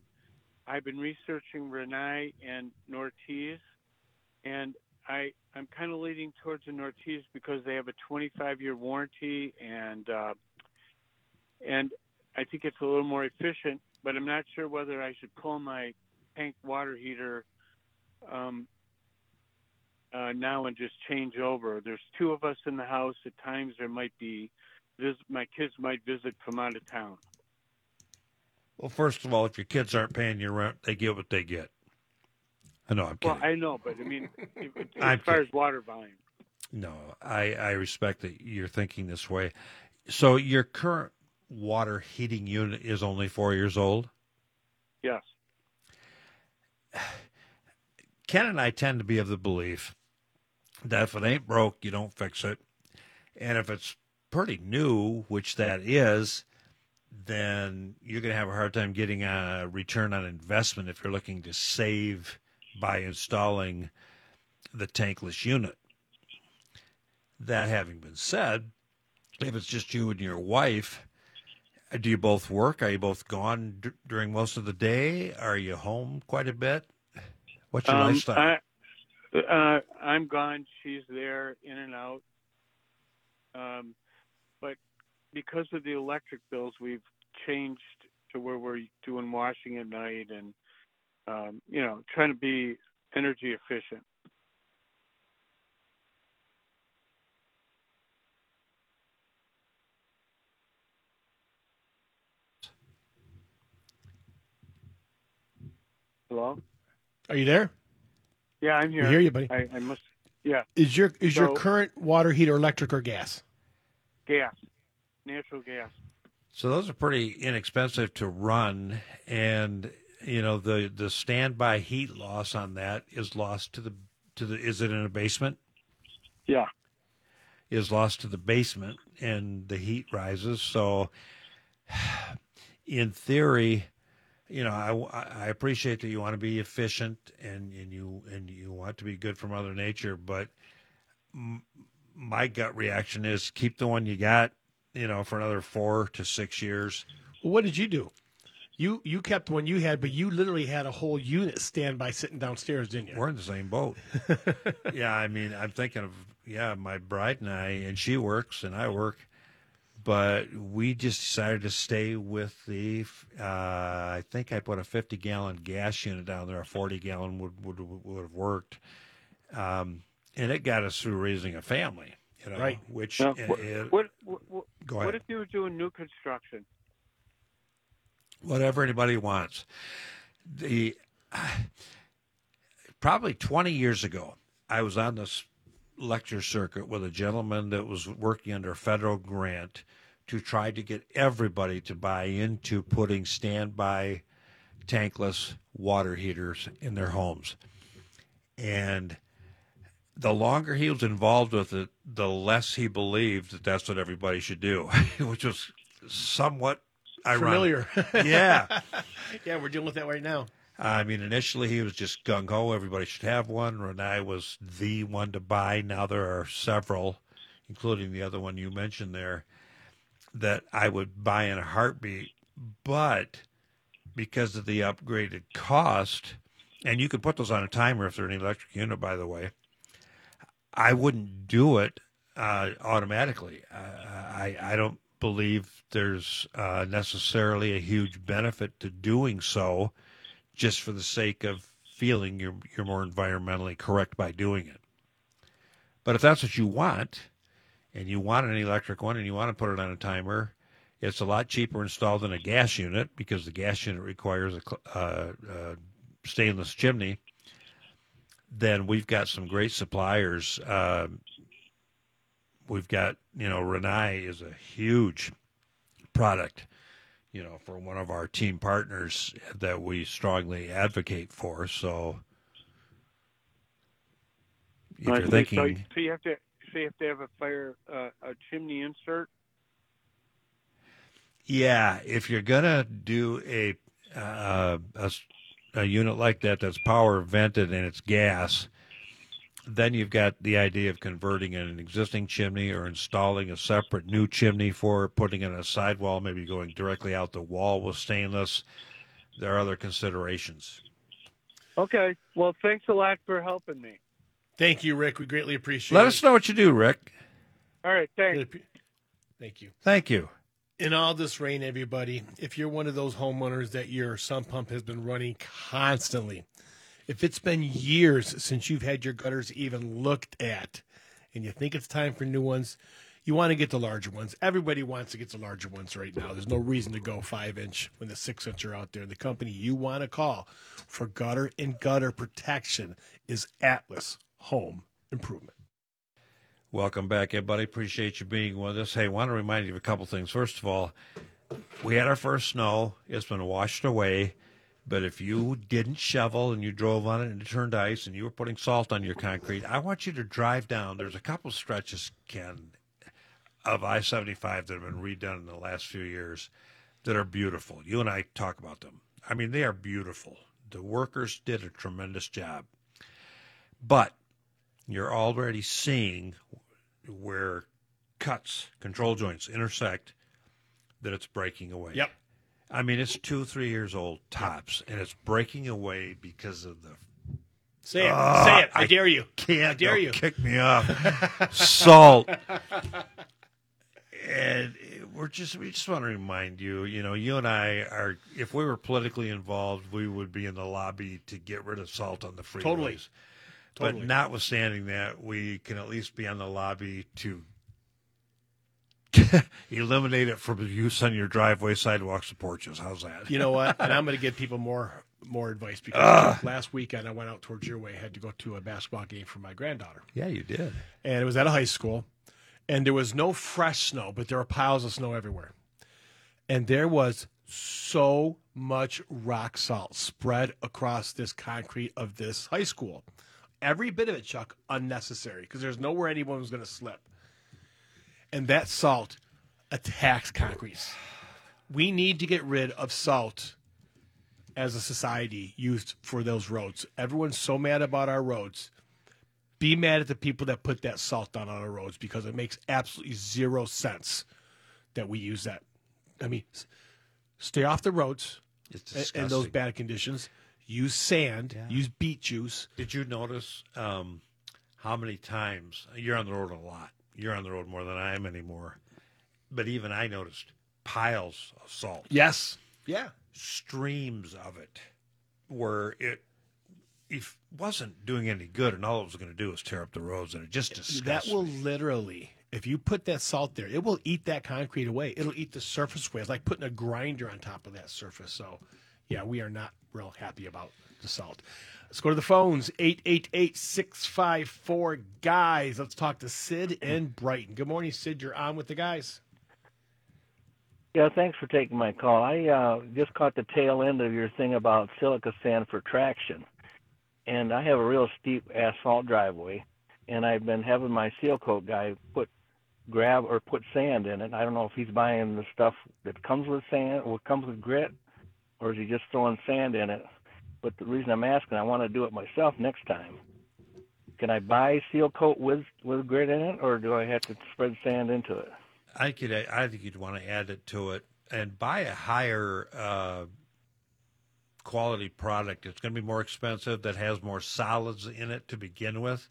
I've been researching Rinnai and Noritz, and I I'm kind of leaning towards the Noritz because they have a 25-year warranty, and uh, and I think it's a little more efficient. But I'm not sure whether I should pull my tank water heater um, uh, now and just change over. There's two of us in the house. At times there might be, vis- my kids might visit from out of town. Well, first of all, if your kids aren't paying your rent, they get what they get. Uh, I know, I'm kidding. Well, I know, but I mean, if, if- as far kidding. as water volume, No, I, I respect that you're thinking this way. So your current water heating unit is only four years old. yes. Ken and I tend to be of the belief that if it ain't broke, you don't fix it. And if it's pretty new, which that is, then you're going to have a hard time getting a return on investment if you're looking to save by installing the tankless unit. That having been said, if it's just you and your wife, do you both work? Are you both gone d- during most of the day? Are you home quite a bit? What's your Um, lifestyle? I, uh, I'm gone. She's there, in and out. Um, but because of the electric bills, we've changed to where we're doing washing at night and, um, you know, trying to be energy efficient. Hello? Are you there? Yeah, I'm here. We hear you, buddy. I, I must. Yeah, Is your is your current water heater electric or gas? gas, natural gas. So those are pretty inexpensive to run, and you know the the standby heat loss on that is lost to the to the. Is it in a basement? Yeah. Is lost to the basement, and the heat rises. So, in theory, you know, I, I appreciate that you want to be efficient and and you and you want to be good for Mother Nature, but m- my gut reaction is keep the one you got. You know, for another four to six years. Well, what did you do? You you kept one you had, but you literally had a whole unit standby sitting downstairs, didn't you? We're in the same boat. yeah, I mean, I'm thinking of yeah, my bride and I, and she works and I work, but we just decided to stay with the. Uh, I think I put a 50 gallon gas unit down there. A 40 gallon would would would have worked, um, and it got us through raising a family. You know, Right. which Now, uh, what, what, what, what, go what if you were doing new construction? Whatever anybody wants. The probably 20 years ago, I was on this lecture circuit with a gentleman that was working under a federal grant to try to get everybody to buy into putting standby tankless water heaters in their homes. And the longer he was involved with it, the less he believed that that's what everybody should do, which was somewhat ironic. Familiar. Yeah. yeah, we're dealing with that right now. I mean, initially he was just gung ho. Everybody should have one. Rinnai was the one to buy. Now there are several, including the other one you mentioned there, that I would buy in a heartbeat. But because of the upgraded cost, and you could put those on a timer if they're an electric unit, by the way, I wouldn't do it uh, automatically. Uh, I I don't believe there's uh, necessarily a huge benefit to doing so just for the sake of feeling you're you're more environmentally correct by doing it. But if that's what you want, and you want an electric one, and you want to put it on a timer, it's a lot cheaper installed than a gas unit because the gas unit requires a uh, uh, stainless chimney. Then we've got some great suppliers. Um we've got you know Rinnai is a huge product you know, for one of our team partners that we strongly advocate for. So if you're thinking, so, so you have to actually have to have a fire uh, a chimney insert? Yeah, if you're gonna do a, uh, a a unit like that that's power vented and it's gas, then you've got the idea of converting an existing chimney or installing a separate new chimney for it, putting in a sidewall, maybe going directly out the wall with stainless. There are other considerations. Okay. Well, thanks a lot for helping me. Thank you, Rick. We greatly appreciate Let it. Let us know what you do, Rick. All right. Thanks. Thank you. Thank you. In all this rain, everybody, if you're one of those homeowners that your sump pump has been running constantly, if it's been years since you've had your gutters even looked at, and you think it's time for new ones, you want to get the larger ones. Everybody wants to get the larger ones right now. There's no reason to go five inch when the six inch are out there. The company you want to call for gutter and gutter protection is Atlas Home Improvement. Welcome back, everybody. Appreciate you being with us. Hey, I want to remind you of a couple things. First of all, we had our first snow. It's been washed away. But if you didn't shovel and you drove on it and it turned ice and you were putting salt on your concrete, I want you to drive down. There's a couple stretches, Ken, of I 75 that have been redone in the last few years that are beautiful. You and I talk about them. I mean, they are beautiful. The workers did a tremendous job. But you're already seeing where cuts, control joints intersect, that it's breaking away. Yep. I mean, it's two, three years old tops, and it's breaking away because of the Say it. Ah, Say it. I, I dare you. can't I dare you. kick me off salt. And we're just we just want to remind you, you know, you and I are if we were politically involved, we would be in the lobby to get rid of salt on the freeways. Totally. Totally. But notwithstanding that, we can at least be on the lobby to eliminate it from use on your driveway, sidewalks, and porches. How's that? You know what? And I'm going to give people more more advice because last weekend I went out towards your way. I had to go to a basketball game for my granddaughter, yeah, you did. and it was at a high school, and there was no fresh snow, but there were piles of snow everywhere, and there was so much rock salt spread across this concrete of this high school. Every bit of it, Chuck, unnecessary because there's nowhere anyone was going to slip. And that salt attacks concrete. We need to get rid of salt as a society used for those roads. Everyone's so mad about our roads. Be mad at the people that put that salt down on our roads because it makes absolutely zero sense that we use that. I mean, stay off the roads It's a- disgusting. in those bad conditions. Use sand, Yeah. use beet juice. Did you notice um, how many times you're on the road a lot? You're on the road more than I am anymore. But even I noticed piles of salt, Yes. Yeah. streams of it, where it if wasn't doing any good, and all it was going to do was tear up the roads, and it just disgusts That will me. literally, if you put that salt there, it will eat that concrete away. It'll eat the surface away. It's like putting a grinder on top of that surface. So, yeah, we are not real happy about the salt. Let's go to the phones 888 654 guys. Let's talk to Sid and Brighton. Good morning, Sid. You're on with the guys. Yeah, thanks for taking my call. I uh, just caught the tail end of your thing about silica sand for traction, and I have a real steep asphalt driveway, and I've been having my seal coat guy put grab or put sand in it. I don't know if he's buying the stuff that comes with sand or comes with grit, or is he just throwing sand in it? But the reason I'm asking, I want to do it myself next time. Can I buy seal coat with with grit in it, or do I have to spread sand into it? I could. I think you'd want to add it to it and buy a higher uh, quality product. It's going to be more expensive. That has more solids in it to begin with,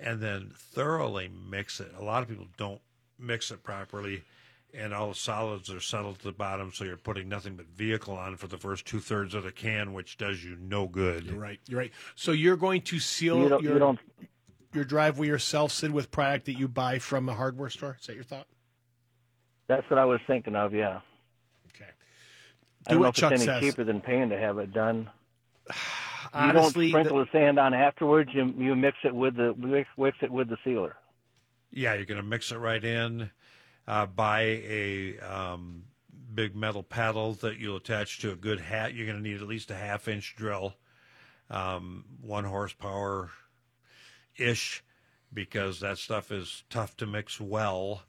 and then thoroughly mix it. A lot of people don't mix it properly, and all the solids are settled to the bottom. So you're putting nothing but vehicle on for the first two thirds of the can, which does you no good. You're right. You're right. So, you're going to seal You don't, your, you don't your driveway yourself, Sid, with product that you buy from a hardware store? Is that your thought? That's what I was thinking of. Yeah. Okay. I Do don't know what if Chuck it's any says. cheaper than paying to have it done. Honestly, you don't sprinkle the, sand on afterwards. You you mix it with the mix, mix it with the sealer. Yeah, you're going to mix it right in. Uh, buy a um, big metal paddle that you'll attach to a good hat. You're going to need at least a half inch drill, um, one horsepower ish, because that stuff is tough to mix well,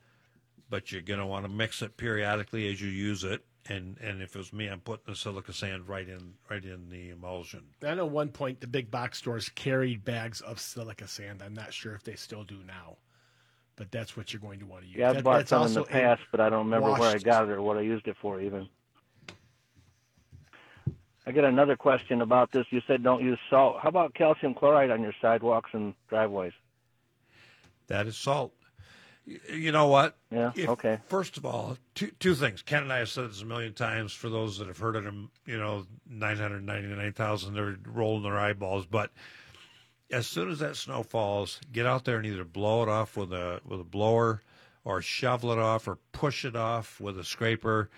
but you're going to want to mix it periodically as you use it. And and if it was me, I'm putting the silica sand right in right in the emulsion. I know one point the big box stores carried bags of silica sand. I'm not sure if they still do now, but that's what you're going to want to use. Yeah, I've That- bought some in the past, but I don't remember where I got it or what I used it for even. I got another question about this. You said don't use salt. How about calcium chloride on your sidewalks and driveways? That is salt. You know what? Yeah, If- okay. First of all, two two things. Ken and I have said this a million times. For those that have heard it, you know, nine hundred ninety nine thousand, they're rolling their eyeballs. But as soon as that snow falls, get out there and either blow it off with a with a blower, or shovel it off, or push it off with a scraper.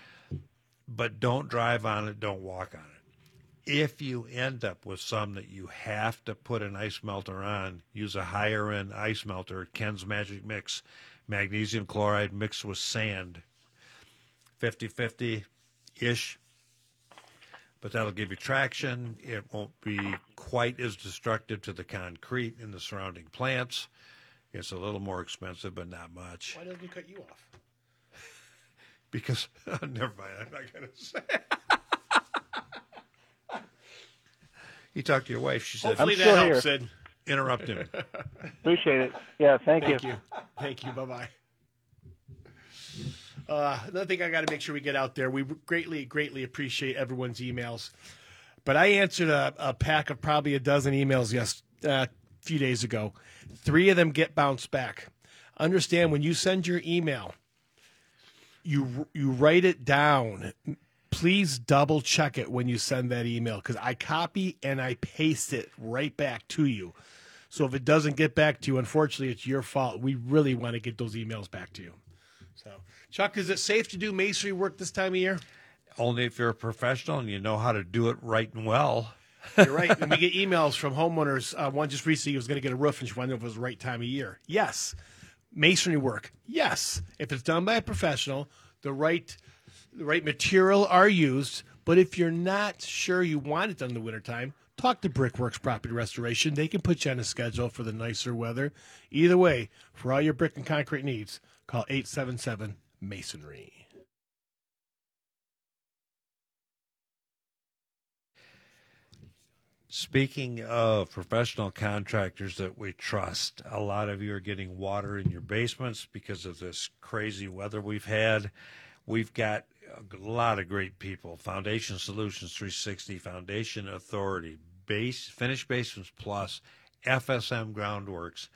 But don't drive on it. Don't walk on it. If you end up with some that you have to put an ice melter on, use a higher end ice melter, Ken's Magic Mix, magnesium chloride mixed with sand, 50 50 ish. But that'll give you traction. It won't be quite as destructive to the concrete and the surrounding plants. It's a little more expensive, but not much. Why doesn't he cut you off? Because, oh, never mind, I'm not going to say. you talked to your wife. She said, Hopefully I'm that helps, here. Sid. interrupt him. Appreciate it. Yeah, thank, Thank you. Thank you. Bye bye. Uh, another thing I got to make sure we get out there. We greatly, greatly appreciate everyone's emails. But I answered a, a pack of probably a dozen emails yes uh, a few days ago. Three of them get bounced back. Understand when you send your email, you you write it down. Please double check it when you send that email because I copy and I paste it right back to you. So if it doesn't get back to you, unfortunately, it's your fault. We really want to get those emails back to you. So, Chuck, is it safe to do masonry work this time of year? Only if you're a professional and you know how to do it right and well. You're right. and we get emails from homeowners. Uh, one just recently was going to get a roof and she wanted to know if it was the right time of year. Yes. Masonry work. Yes. If it's done by a professional, the right the right material are used. But if you're not sure you want it done in the wintertime, talk to Brickworks Property Restoration. They can put you on a schedule for the nicer weather. Either way, for all your brick and concrete needs, call 877 Masonry. Speaking of professional contractors that we trust, a lot of you are getting water in your basements because of this crazy weather we've had. We've got a lot of great people Foundation Solutions 360, Foundation Authority, Base, Finish Basements Plus, FSM Groundworks.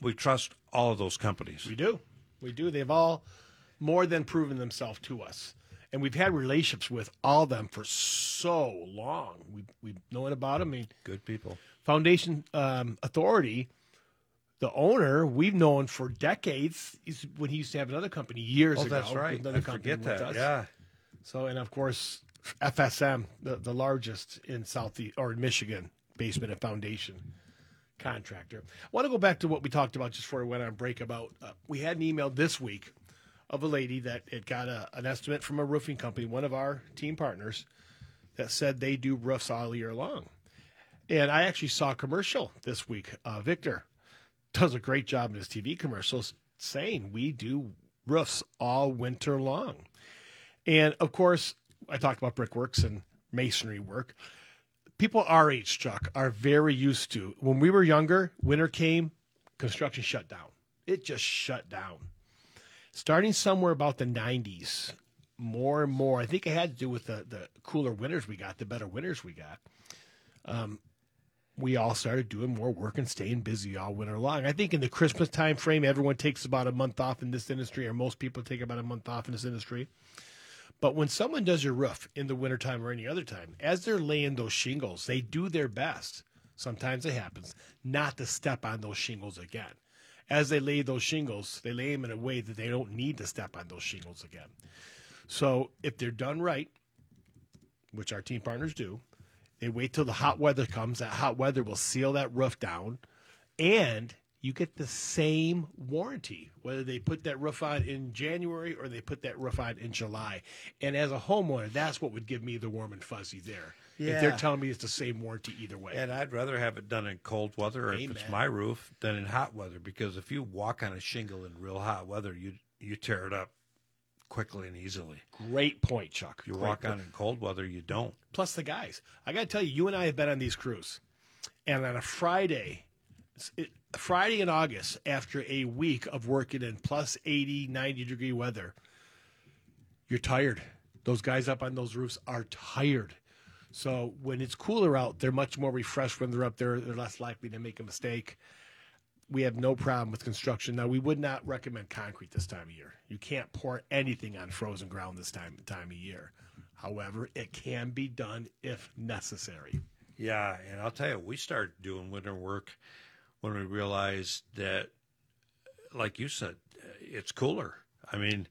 We trust all of those companies. We do. We do. They've all more than proven themselves to us. And we've had relationships with all of them for so long. We, we've known about them. I mean, Good people. Foundation um, Authority, the owner, we've known for decades. He's, when he used to have another company years Oh, ago. that's right. Another I company forget that. us. Yeah. So, and of course, FSM, the, the largest in Southeast or in Michigan, basement and foundation contractor. I want to go back to what we talked about just before we went on break about uh, we had an email this week of a lady that it got a, an estimate from a roofing company, one of our team partners, that said they do roofs all year long. And I actually saw a commercial this week. Uh, Victor does a great job in his TV commercials saying we do roofs all winter long. And of course, I talked about brickworks and masonry work. People our age, Chuck, are very used to when we were younger, winter came, construction shut down. It just shut down. Starting somewhere about the 90s, more and more, I think it had to do with the, the cooler winters we got, the better winters we got. Um, we all started doing more work and staying busy all winter long. I think in the Christmas time frame, everyone takes about a month off in this industry, or most people take about a month off in this industry. But when someone does your roof in the wintertime or any other time, as they're laying those shingles, they do their best. Sometimes it happens not to step on those shingles again. As they lay those shingles, they lay them in a way that they don't need to step on those shingles again. So if they're done right, which our team partners do, they wait till the hot weather comes. That hot weather will seal that roof down, and you get the same warranty whether they put that roof on in January or they put that roof on in July. And as a homeowner, that's what would give me the warm and fuzzy there. If they're telling me it's the same warranty either way. And I'd rather have it done in cold weather, or if it's my roof, than in hot weather. Because if you walk on a shingle in real hot weather, you you tear it up quickly and easily. Great point, Chuck. You Great walk point. on in cold weather, you don't. Plus the guys. I got to tell you, you and I have been on these crews, and on a Friday, it- Friday in August, after a week of working in plus 80, 90 degree weather, you're tired. Those guys up on those roofs are tired. So when it's cooler out, they're much more refreshed when they're up there. They're less likely to make a mistake. We have no problem with construction. Now, we would not recommend concrete this time of year. You can't pour anything on frozen ground this time time of year. However, it can be done if necessary. Yeah, and I'll tell you, we started doing winter work when we realized that, like you said, it's cooler. I mean,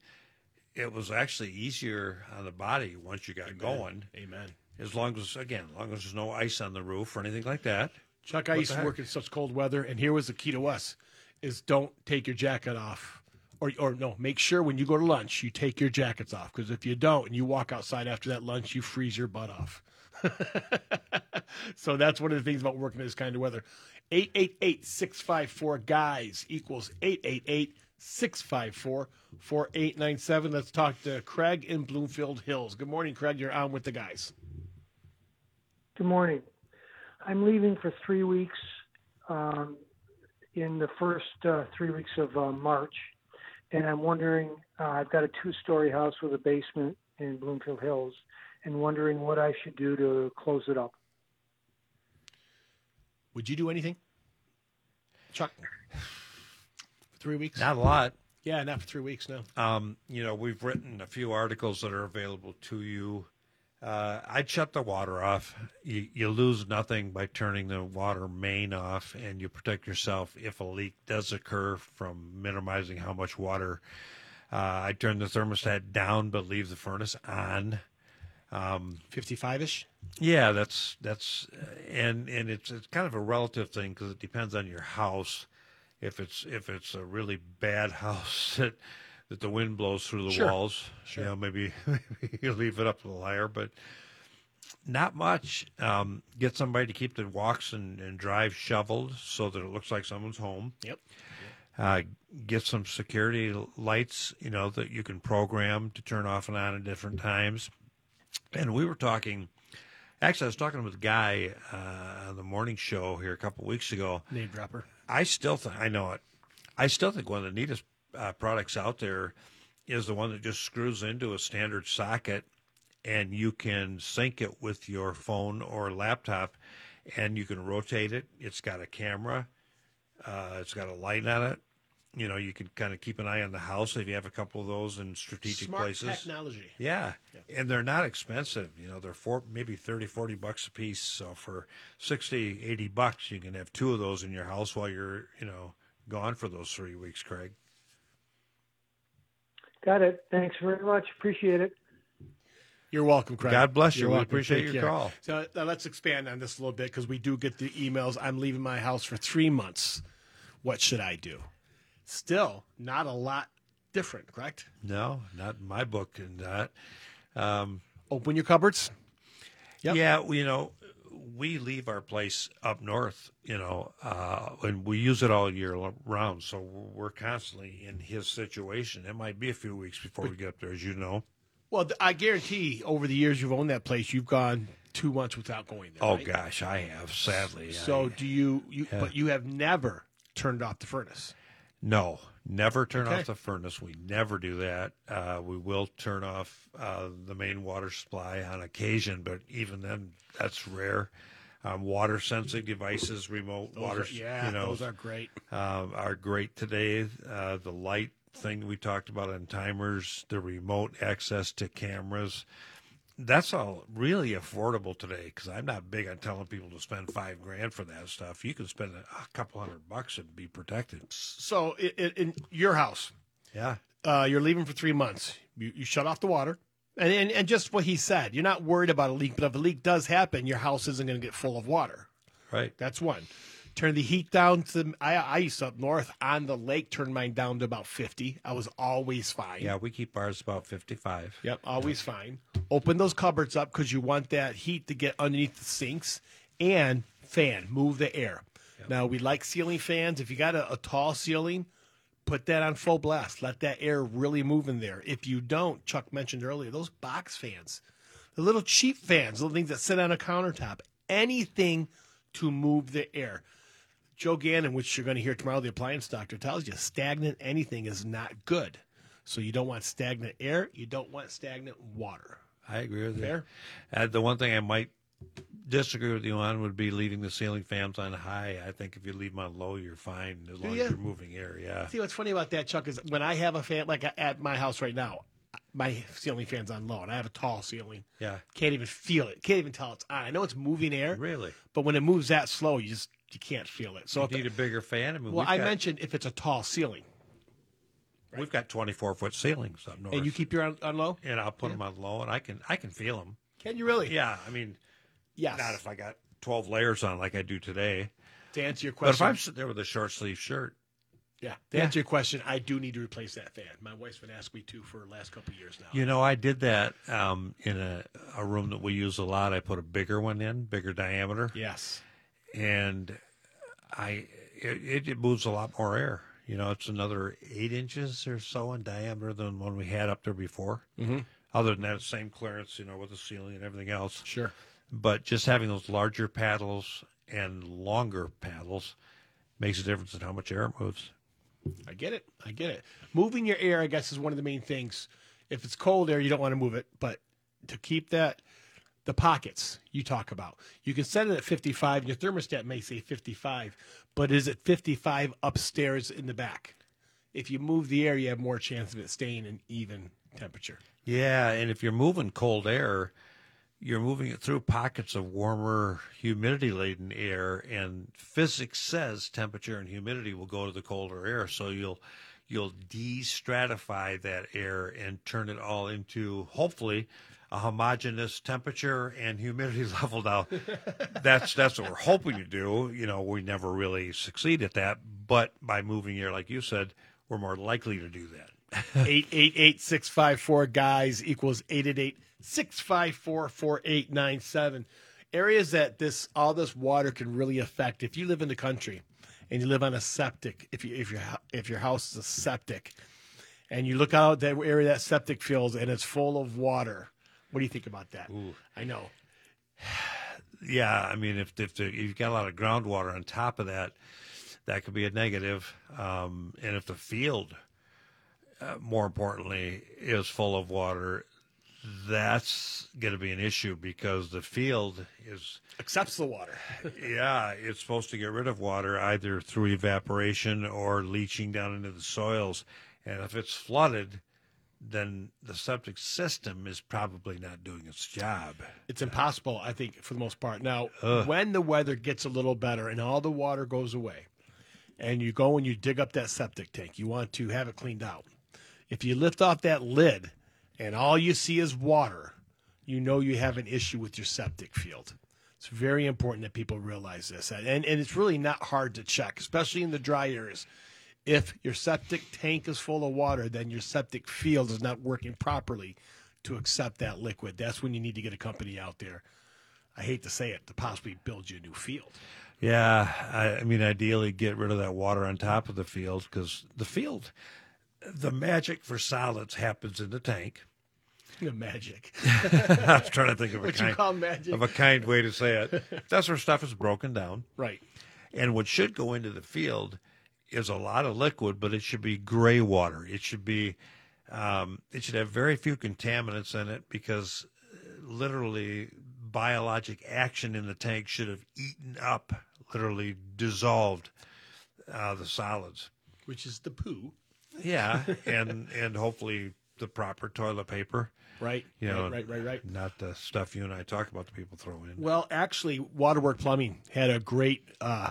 it was actually easier on the body once you got going. Amen. As long as, again, as long as there's no ice on the roof or anything like that. Chuck, I used to work in such cold weather, and here was the key to us: is don't take your jacket off, or or no, make sure when you go to lunch you take your jackets off, because if you don't and you walk outside after that lunch, you freeze your butt off. so that's one of the things about working in this kind of weather. 888-654 guys equals 888-654-4897. Let's talk to Craig in Bloomfield Hills. Good morning, Craig. You're on with the guys. Good morning. I'm leaving for three weeks um, in the first uh, three weeks of uh, March, and I'm wondering. Uh, I've got a two-story house with a basement in Bloomfield Hills, and wondering what I should do to close it up. Would you do anything, Chuck? For three weeks? Not a lot. Yeah, not for three weeks. No. Um, you know, we've written a few articles that are available to you. Uh, I'd shut the water off. You, you lose nothing by turning the water main off, and you protect yourself if a leak does occur from minimizing how much water. Uh, I turn the thermostat down, but leave the furnace on. Fifty-five ish. Yeah, that's that's and and it's it's kind of a relative thing because it depends on your house. If it's if it's a really bad house that that the wind blows through the Sure. walls, Sure. you know, maybe, maybe you leave it up a little higher, but not much. Um, get somebody to keep the walks and, and drive shoveled so that it looks like someone's home. Yep. Uh, get some security lights, you know, that you can program to turn off and on at different times. And we were talking. Actually, I was talking with a guy uh, on the morning show here a couple weeks ago. Name dropper. I still think I know it. I still think one of the neatest uh, products out there is the one that just screws into a standard socket, and you can sync it with your phone or laptop, and you can rotate it. It's got a camera. Uh, it's got a light on it. You know, you can kind of keep an eye on the house if you have a couple of those in strategic Smart places. technology. Yeah. And they're not expensive. You know, they're four, maybe 30, 40 bucks a piece. So for 60, 80 bucks, you can have two of those in your house while you're, you know, gone for those three weeks, Craig. Got it. Thanks very much. Appreciate it. You're welcome, Craig. God bless you. You're We welcome. appreciate Take your care. call. So now let's expand on this a little bit because we do get the emails. I'm leaving my house for three months. What should I do? Still, not a lot different, correct? No, not in my book. And that. Um, Open your cupboards. Yep. Yeah, well, you know, we leave our place up north, you know, uh, and we use it all year round. So we're constantly in his situation. It might be a few weeks before we get up there, as you know. Well, I guarantee over the years you've owned that place, you've gone two months without going there. Oh right? gosh, I have sadly. So I- do you? You Yeah. but you have never turned off the furnace. no, never turn Okay. off the furnace. We never do that. Uh, we will turn off uh, the main water supply on occasion, but even then, that's rare. Um, water sensing devices, remote Those water, are- yeah, you know, those are great. um, are great today. Uh, the light thing we talked about on timers, the remote access to cameras. That's all really affordable today because I'm not big on telling people to spend five grand for that stuff. You can spend a, couple hundred bucks and be protected. So i i in your house, Yeah. uh, you're leaving for three months. You, you shut off the water, and, and and just what he said, you're not worried about a leak. But if a leak does happen, your house isn't going to get full of water. Right. That's one. Turn the heat down to. I, I used to up north on the lake. Turn mine down to about fifty. I was always fine. Yeah, we keep ours about 55. Yep, always fine. Open those cupboards up because you want that heat to get underneath the sinks and fan, move the air. Now we like ceiling fans. If you got a, a tall ceiling, put that on full blast. Let that air really move in there. If you don't, Chuck mentioned earlier, those box fans, the little cheap fans, little things that sit on a countertop, anything to move the air. Joe Gannon, which you're going to hear tomorrow, the appliance doctor tells you stagnant anything is not good. So you don't want stagnant air. You don't want stagnant water. I agree with Fair. you. Uh, the one thing I might disagree with you on would be leaving the ceiling fans on high. I think if you leave them on low, you're fine as long ya? as you're moving air. Yeah. See what's funny about that, Chuck, is when I have a fan like at my house right now, my ceiling fan's on low, and I have a tall ceiling. Yeah. Can't even feel it. Can't even tell it's on. I know it's moving air, Really? but when it moves that slow, you just you can't feel it. So You need a bigger fan. I mean, well, I got, mentioned if it's a tall ceiling, we've got 24 foot ceilings up north, and you keep your on, on low, and I'll put them on low, and I can I can feel them. can you really? Yeah. I mean, Yes. not if I got 12 layers on like I do today. to answer your question, But if I'm sitting there with a short sleeve shirt, yeah. To Yeah. answer your question, I do need to replace that fan. My wife's been asking me to for the last couple of years now. You know, I did that um, in a, a room that we use a lot. I put a bigger one in, bigger diameter, Yes. And I it, it moves a lot more air. You know, it's another eight inches or so in diameter than the one we had up there before. Mhm. Other than that, same clearance, you know, with the ceiling and everything else. Sure. But just having those larger paddles and longer paddles makes a difference in how much air it moves. I get it. I get it. Moving your air, I guess, is one of the main things. If it's cold air, you don't want to move it, but to keep that, the pockets you talk about, you can set it at 55. Your thermostat may say 55, but is it 55 upstairs in the back? If you move the air, you have more chance of it staying an even temperature. Yeah, and if you're moving cold air, you're moving it through pockets of warmer, humidity laden air, and physics says temperature and humidity will go to the colder air. So you'll you'll de-stratify that air and turn it all into hopefully a homogeneous temperature and humidity level. Now, that's that's what we're hoping to do. You know, we never really succeed at that, but by moving here, like you said, we're more likely to do that. 888 654 guys equals 888 654 4897. Areas that this all this water can really affect. If you live in the country and you live on a septic, if you if your if your house is a septic, and you look out that area that septic fills and it's full of water, what do you think about that? I know. Yeah, I mean, if if, the, if you've got a lot of groundwater on top of that, that could be a negative. Um, and if the field, uh, more importantly, is full of water, that's going to be an issue because the field is, Accepts the water. yeah, it's supposed to get rid of water either through evaporation or leaching down into the soils. And if it's flooded, then the septic system is probably not doing its job. It's impossible, I think, for the most part. Now, Ugh. when the weather gets a little better and all the water goes away, and you go and you dig up that septic tank, you want to have it cleaned out. If you lift off that lid and all you see is water, you know you have an issue with your septic field. It's very important that people realize this. And, and it's really not hard to check, especially in the dry areas. If your septic tank is full of water, then your septic field is not working properly to accept that liquid. That's when you need to get a company out there. I hate to say it, to possibly build you a new field. Yeah, I, I mean, ideally, get rid of that water on top of the field because the field, the magic for solids happens in the tank. The magic. I was trying to think of a kind call magic? of a kind way to say it. That's where stuff is broken down, right. and what should go into the field is a lot of liquid, but it should be gray water. It should be, um, it should have very few contaminants in it because uh, literally biologic action in the tank should have eaten up, literally dissolved uh, the solids. Which is the poo. Yeah, and and hopefully the proper toilet paper, Right. You know, right, right, right, right. not the stuff you and I talk about. The people throw in. Well, actually, Waterwork Plumbing had a great uh,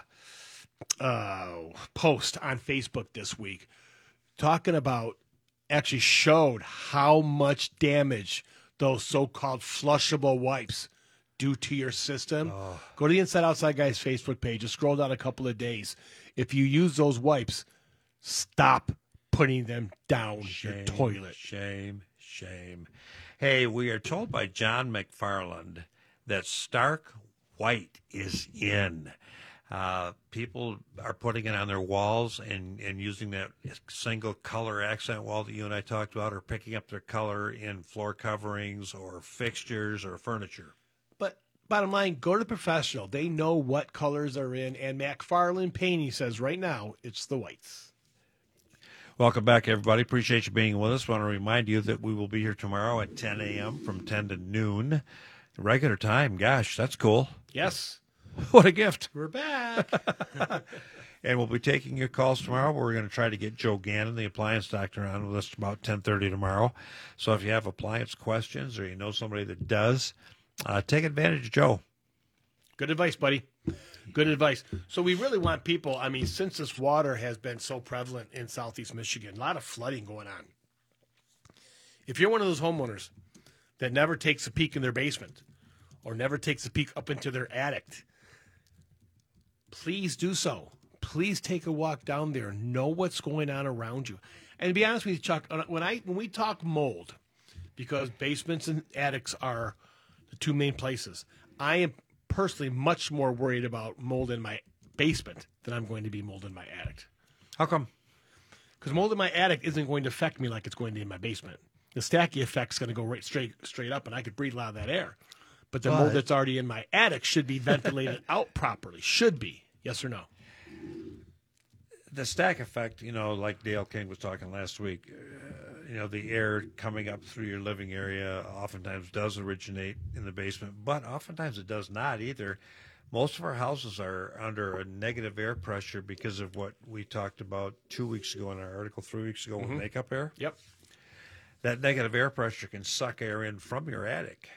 uh, post on Facebook this week talking about actually showed how much damage those so-called flushable wipes do to your system. Oh. Go to the Inside Outside Guys Facebook page. Just scroll down a couple of days. If you use those wipes, stop putting them down your toilet. Shame, shame. Hey, we are told by John McFarland that stark white is in. Uh, people are putting it on their walls and, and using that single color accent wall that you and I talked about, or picking up their color in floor coverings or fixtures or furniture. But bottom line, go to the professional. They know what colors are in. And McFarland Painting says right now it's the whites. Welcome back, everybody. Appreciate you being with us. Want to remind you that we will be here tomorrow at 10 a.m. from 10 to noon. Regular time. Gosh, that's cool. Yes, What a gift. we're back. And we'll be taking your calls tomorrow. We're going to try to get Joe Gannon, the appliance doctor, on with us about 10:30 tomorrow. So if you have appliance questions or you know somebody that does, uh, take advantage of Joe. Good advice, buddy. Good advice. So we really want people. I mean, since this water has been so prevalent in Southeast Michigan, a lot of flooding going on. If you're one of those homeowners that never takes a peek in their basement or never takes a peek up into their attic, please do so. Please take a walk down there. Know what's going on around you. And to be honest with you, Chuck, uh, when I when we talk mold, because basements and attics are the two main places. I am personally much more worried about mold in my basement than I'm going to be mold in my attic. How come? Because mold in my attic isn't going to affect me like it's going to in my basement. The stacky effect's going to go right straight straight up, and I could breathe a lot of that air. But the mold that's already in my attic should be ventilated out properly. Should be. Yes or no? The stack effect, you know, like Dale King was talking last week, uh, you know, the air coming up through your living area oftentimes does originate in the basement, but oftentimes it does not either. Most of our houses are under a negative air pressure because of what we talked about two weeks ago in our article, three weeks ago with makeup air. Yep. That negative air pressure can suck air in from your attic.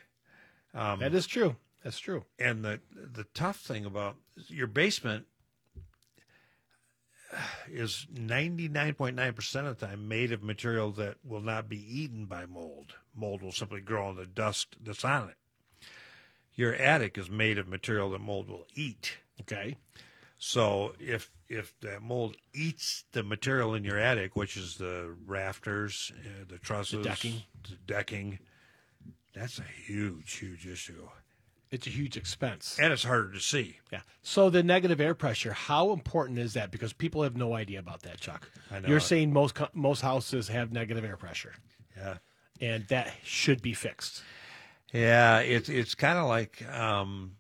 That is true. That's true. And the the tough thing about your basement is 99.9% of the time made of material that will not be eaten by mold. Mold will simply grow on the dust that's on it. Your attic is made of material that mold will eat. Okay. So if if that mold eats the material in your attic, which is the rafters, uh, the trusses, the decking. the decking, that's a huge, huge issue, It's a huge expense. and it's harder to see. Yeah. So the negative air pressure, how important is that? Because people have no idea about that, Chuck. I know You're saying most most houses have negative air pressure, Yeah. and that should be fixed. Yeah, it's it's kind of like, um,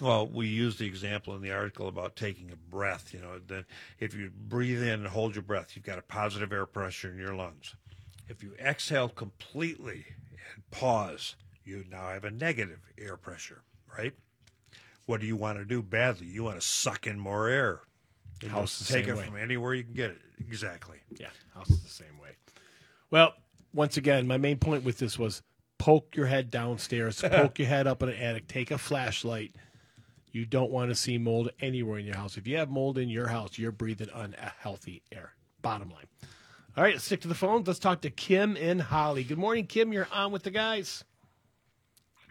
well, we use the example in the article about taking a breath. You know, that if you breathe in and hold your breath, you've got a positive air pressure in your lungs. If you exhale completely and pause, you now have a negative air pressure, right? What do you want to do badly? You want to suck in more air. Know, House take it way. from anywhere you can get it. Exactly. Yeah, house is the same way. Well, once again, my main point with this was poke your head downstairs, poke your head up in an attic, take a flashlight. You don't want to see mold anywhere in your house. If you have mold in your house, you're breathing unhealthy air. Bottom line. All right, stick to the phones. Let's talk to Kim and Holly. Good morning, Kim. You're on with the guys.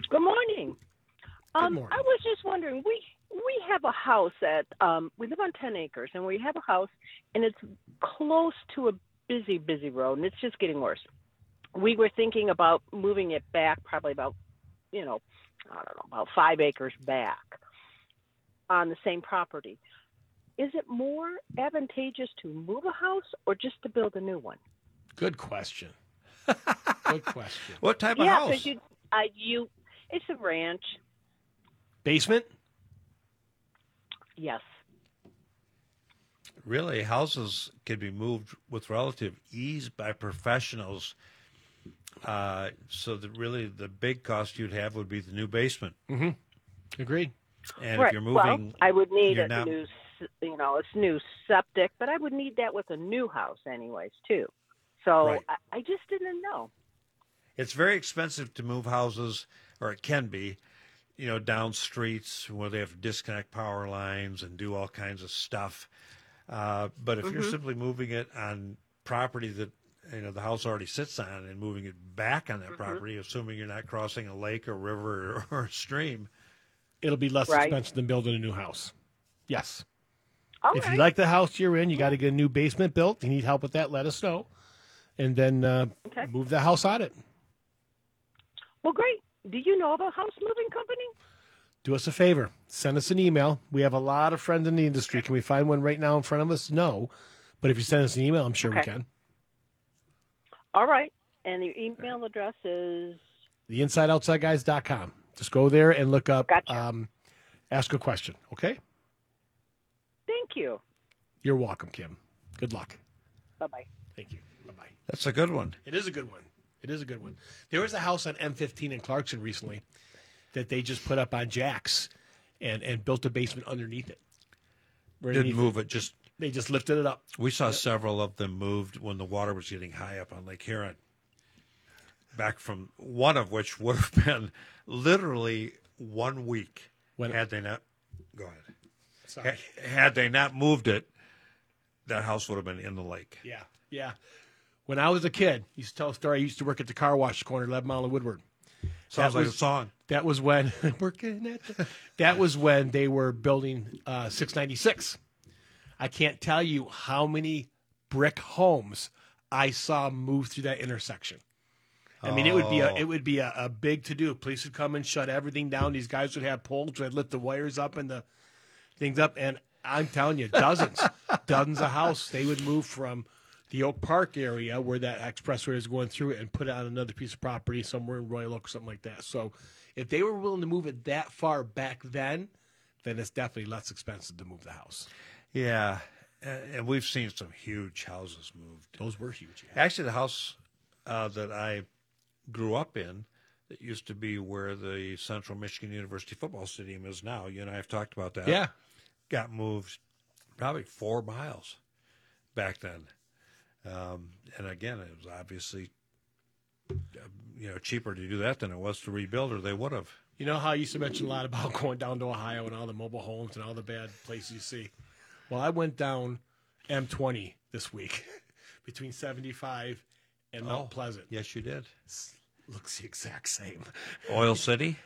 Good morning. Um, morning. I was just wondering, we we have a house at um, we live on ten acres, and we have a house, and it's close to a busy, busy road, and it's just getting worse. We were thinking about moving it back, probably about, you know, I don't know, about five acres back on the same property. Is it more advantageous to move a house or just to build a new one? Good question. Good question. What type of yeah, house? because you, uh, you, it's a ranch. Basement? Yes. Really, houses can be moved with relative ease by professionals. Uh, so that really the big cost you'd have would be the new basement. Agreed. And right. if you're moving, well, I would need a not- new, s- you know, a new septic, but I would need that with a new house, anyways, too. So Right. I, I just didn't know. it's very expensive to move houses, or it can be, you know, down streets where they have to disconnect power lines and do all kinds of stuff. Uh, but if you're Mm-hmm. simply moving it on property that you know the house already sits on and moving it back on that Mm-hmm. property, assuming you're not crossing a lake, or river, or, a stream. It'll be less Right. expensive than building a new house. Yes. All if right. you like the house you're in, you got to get a new basement built. You need help with that, let us know. And then uh, Okay. move the house on it. well, great. Do you know of a house moving company? Do us a favor. Send us an email. We have a lot of friends in the industry. Can we find one right now in front of us? No. But if you send us an email, I'm sure we can. All right. And the email address is The InsideOutsideGuys.com. Just go there and look up, Gotcha. um, ask a question. Okay? Thank you. You're welcome, Kim. Good luck. Bye bye. Thank you. Bye bye. That's a good one. It is a good one. It is a good one. There was a house on M15 in Clarkston recently that they just put up on jacks and, and built a basement underneath it. Didn't Underneath move it. Just. They just lifted it up. we saw several of them moved when the water was getting high up on Lake Huron. Back from one of which would have been literally one week When- had they not. Go ahead. Sorry. Had they not moved it, that house would have been in the lake. Yeah, yeah. When I was a kid, I used to tell a story. I used to work at the car wash corner, 11 Mile and Woodward. Sounds That like was- a song. That was when working at. The, that was when they were building uh, 696. I can't tell you how many brick homes I saw move through that intersection. I mean, it would be a Oh. it would be a, a big to do. Police would come and shut everything down. These guys would have poles They'd lift the wires up and the things up. And I'm telling you, dozens, dozens of houses. They would move from the Oak Park area where that expressway is going through and put it on another piece of property somewhere in Royal Oak or something like that. So if they were willing to move it that far back then, then it's definitely less expensive to move the house. Yeah, and and we've seen some huge houses moved. Those were huge. Yeah. Actually, the house uh, that I grew up in, that used to be where the Central Michigan University football stadium is now. You and I have talked about that. Yeah. Got moved probably four miles back then. Um, and again, it was obviously uh, you know cheaper to do that than it was to rebuild, or they would have. You know how I used to mention a lot about going down to Ohio and all the mobile homes and all the bad places you see? Well, I went down M20 this week between 75 and Mount Oh. Pleasant. Yes, you did. Looks the exact same. Oil City.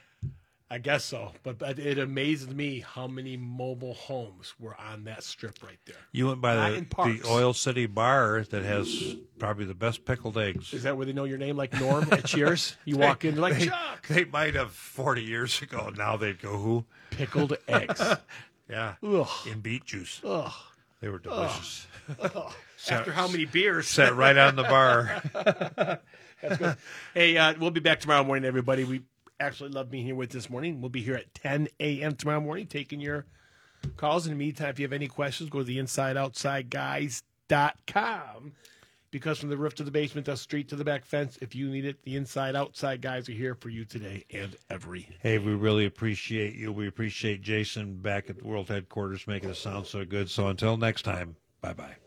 I guess so. But, but it amazed me how many mobile homes were on that strip right there. You went by Not the, the. Oil City bar that has probably the best pickled eggs. Is that where they know your name, like Norm at Cheers? You walk in, they're like, they, Chuck! they might have 40 years ago. Now they'd go, who? Pickled eggs. Yeah. Ugh. In beet juice. Ugh. They were delicious. After how many beers? Sat right on the bar. Hey, uh, we'll be back tomorrow morning, everybody. We actually love being here with this morning. We'll be here at 10 a.m. tomorrow morning taking your calls. In the meantime, if you have any questions, go to the InsideOutsideGuys.com. Because from the roof to the basement, the street to the back fence, if you need it, the Inside Outside guys are here for you today and every. Hey, we really appreciate you. We appreciate Jason back at the world headquarters making us sound so good. So until next time, bye bye.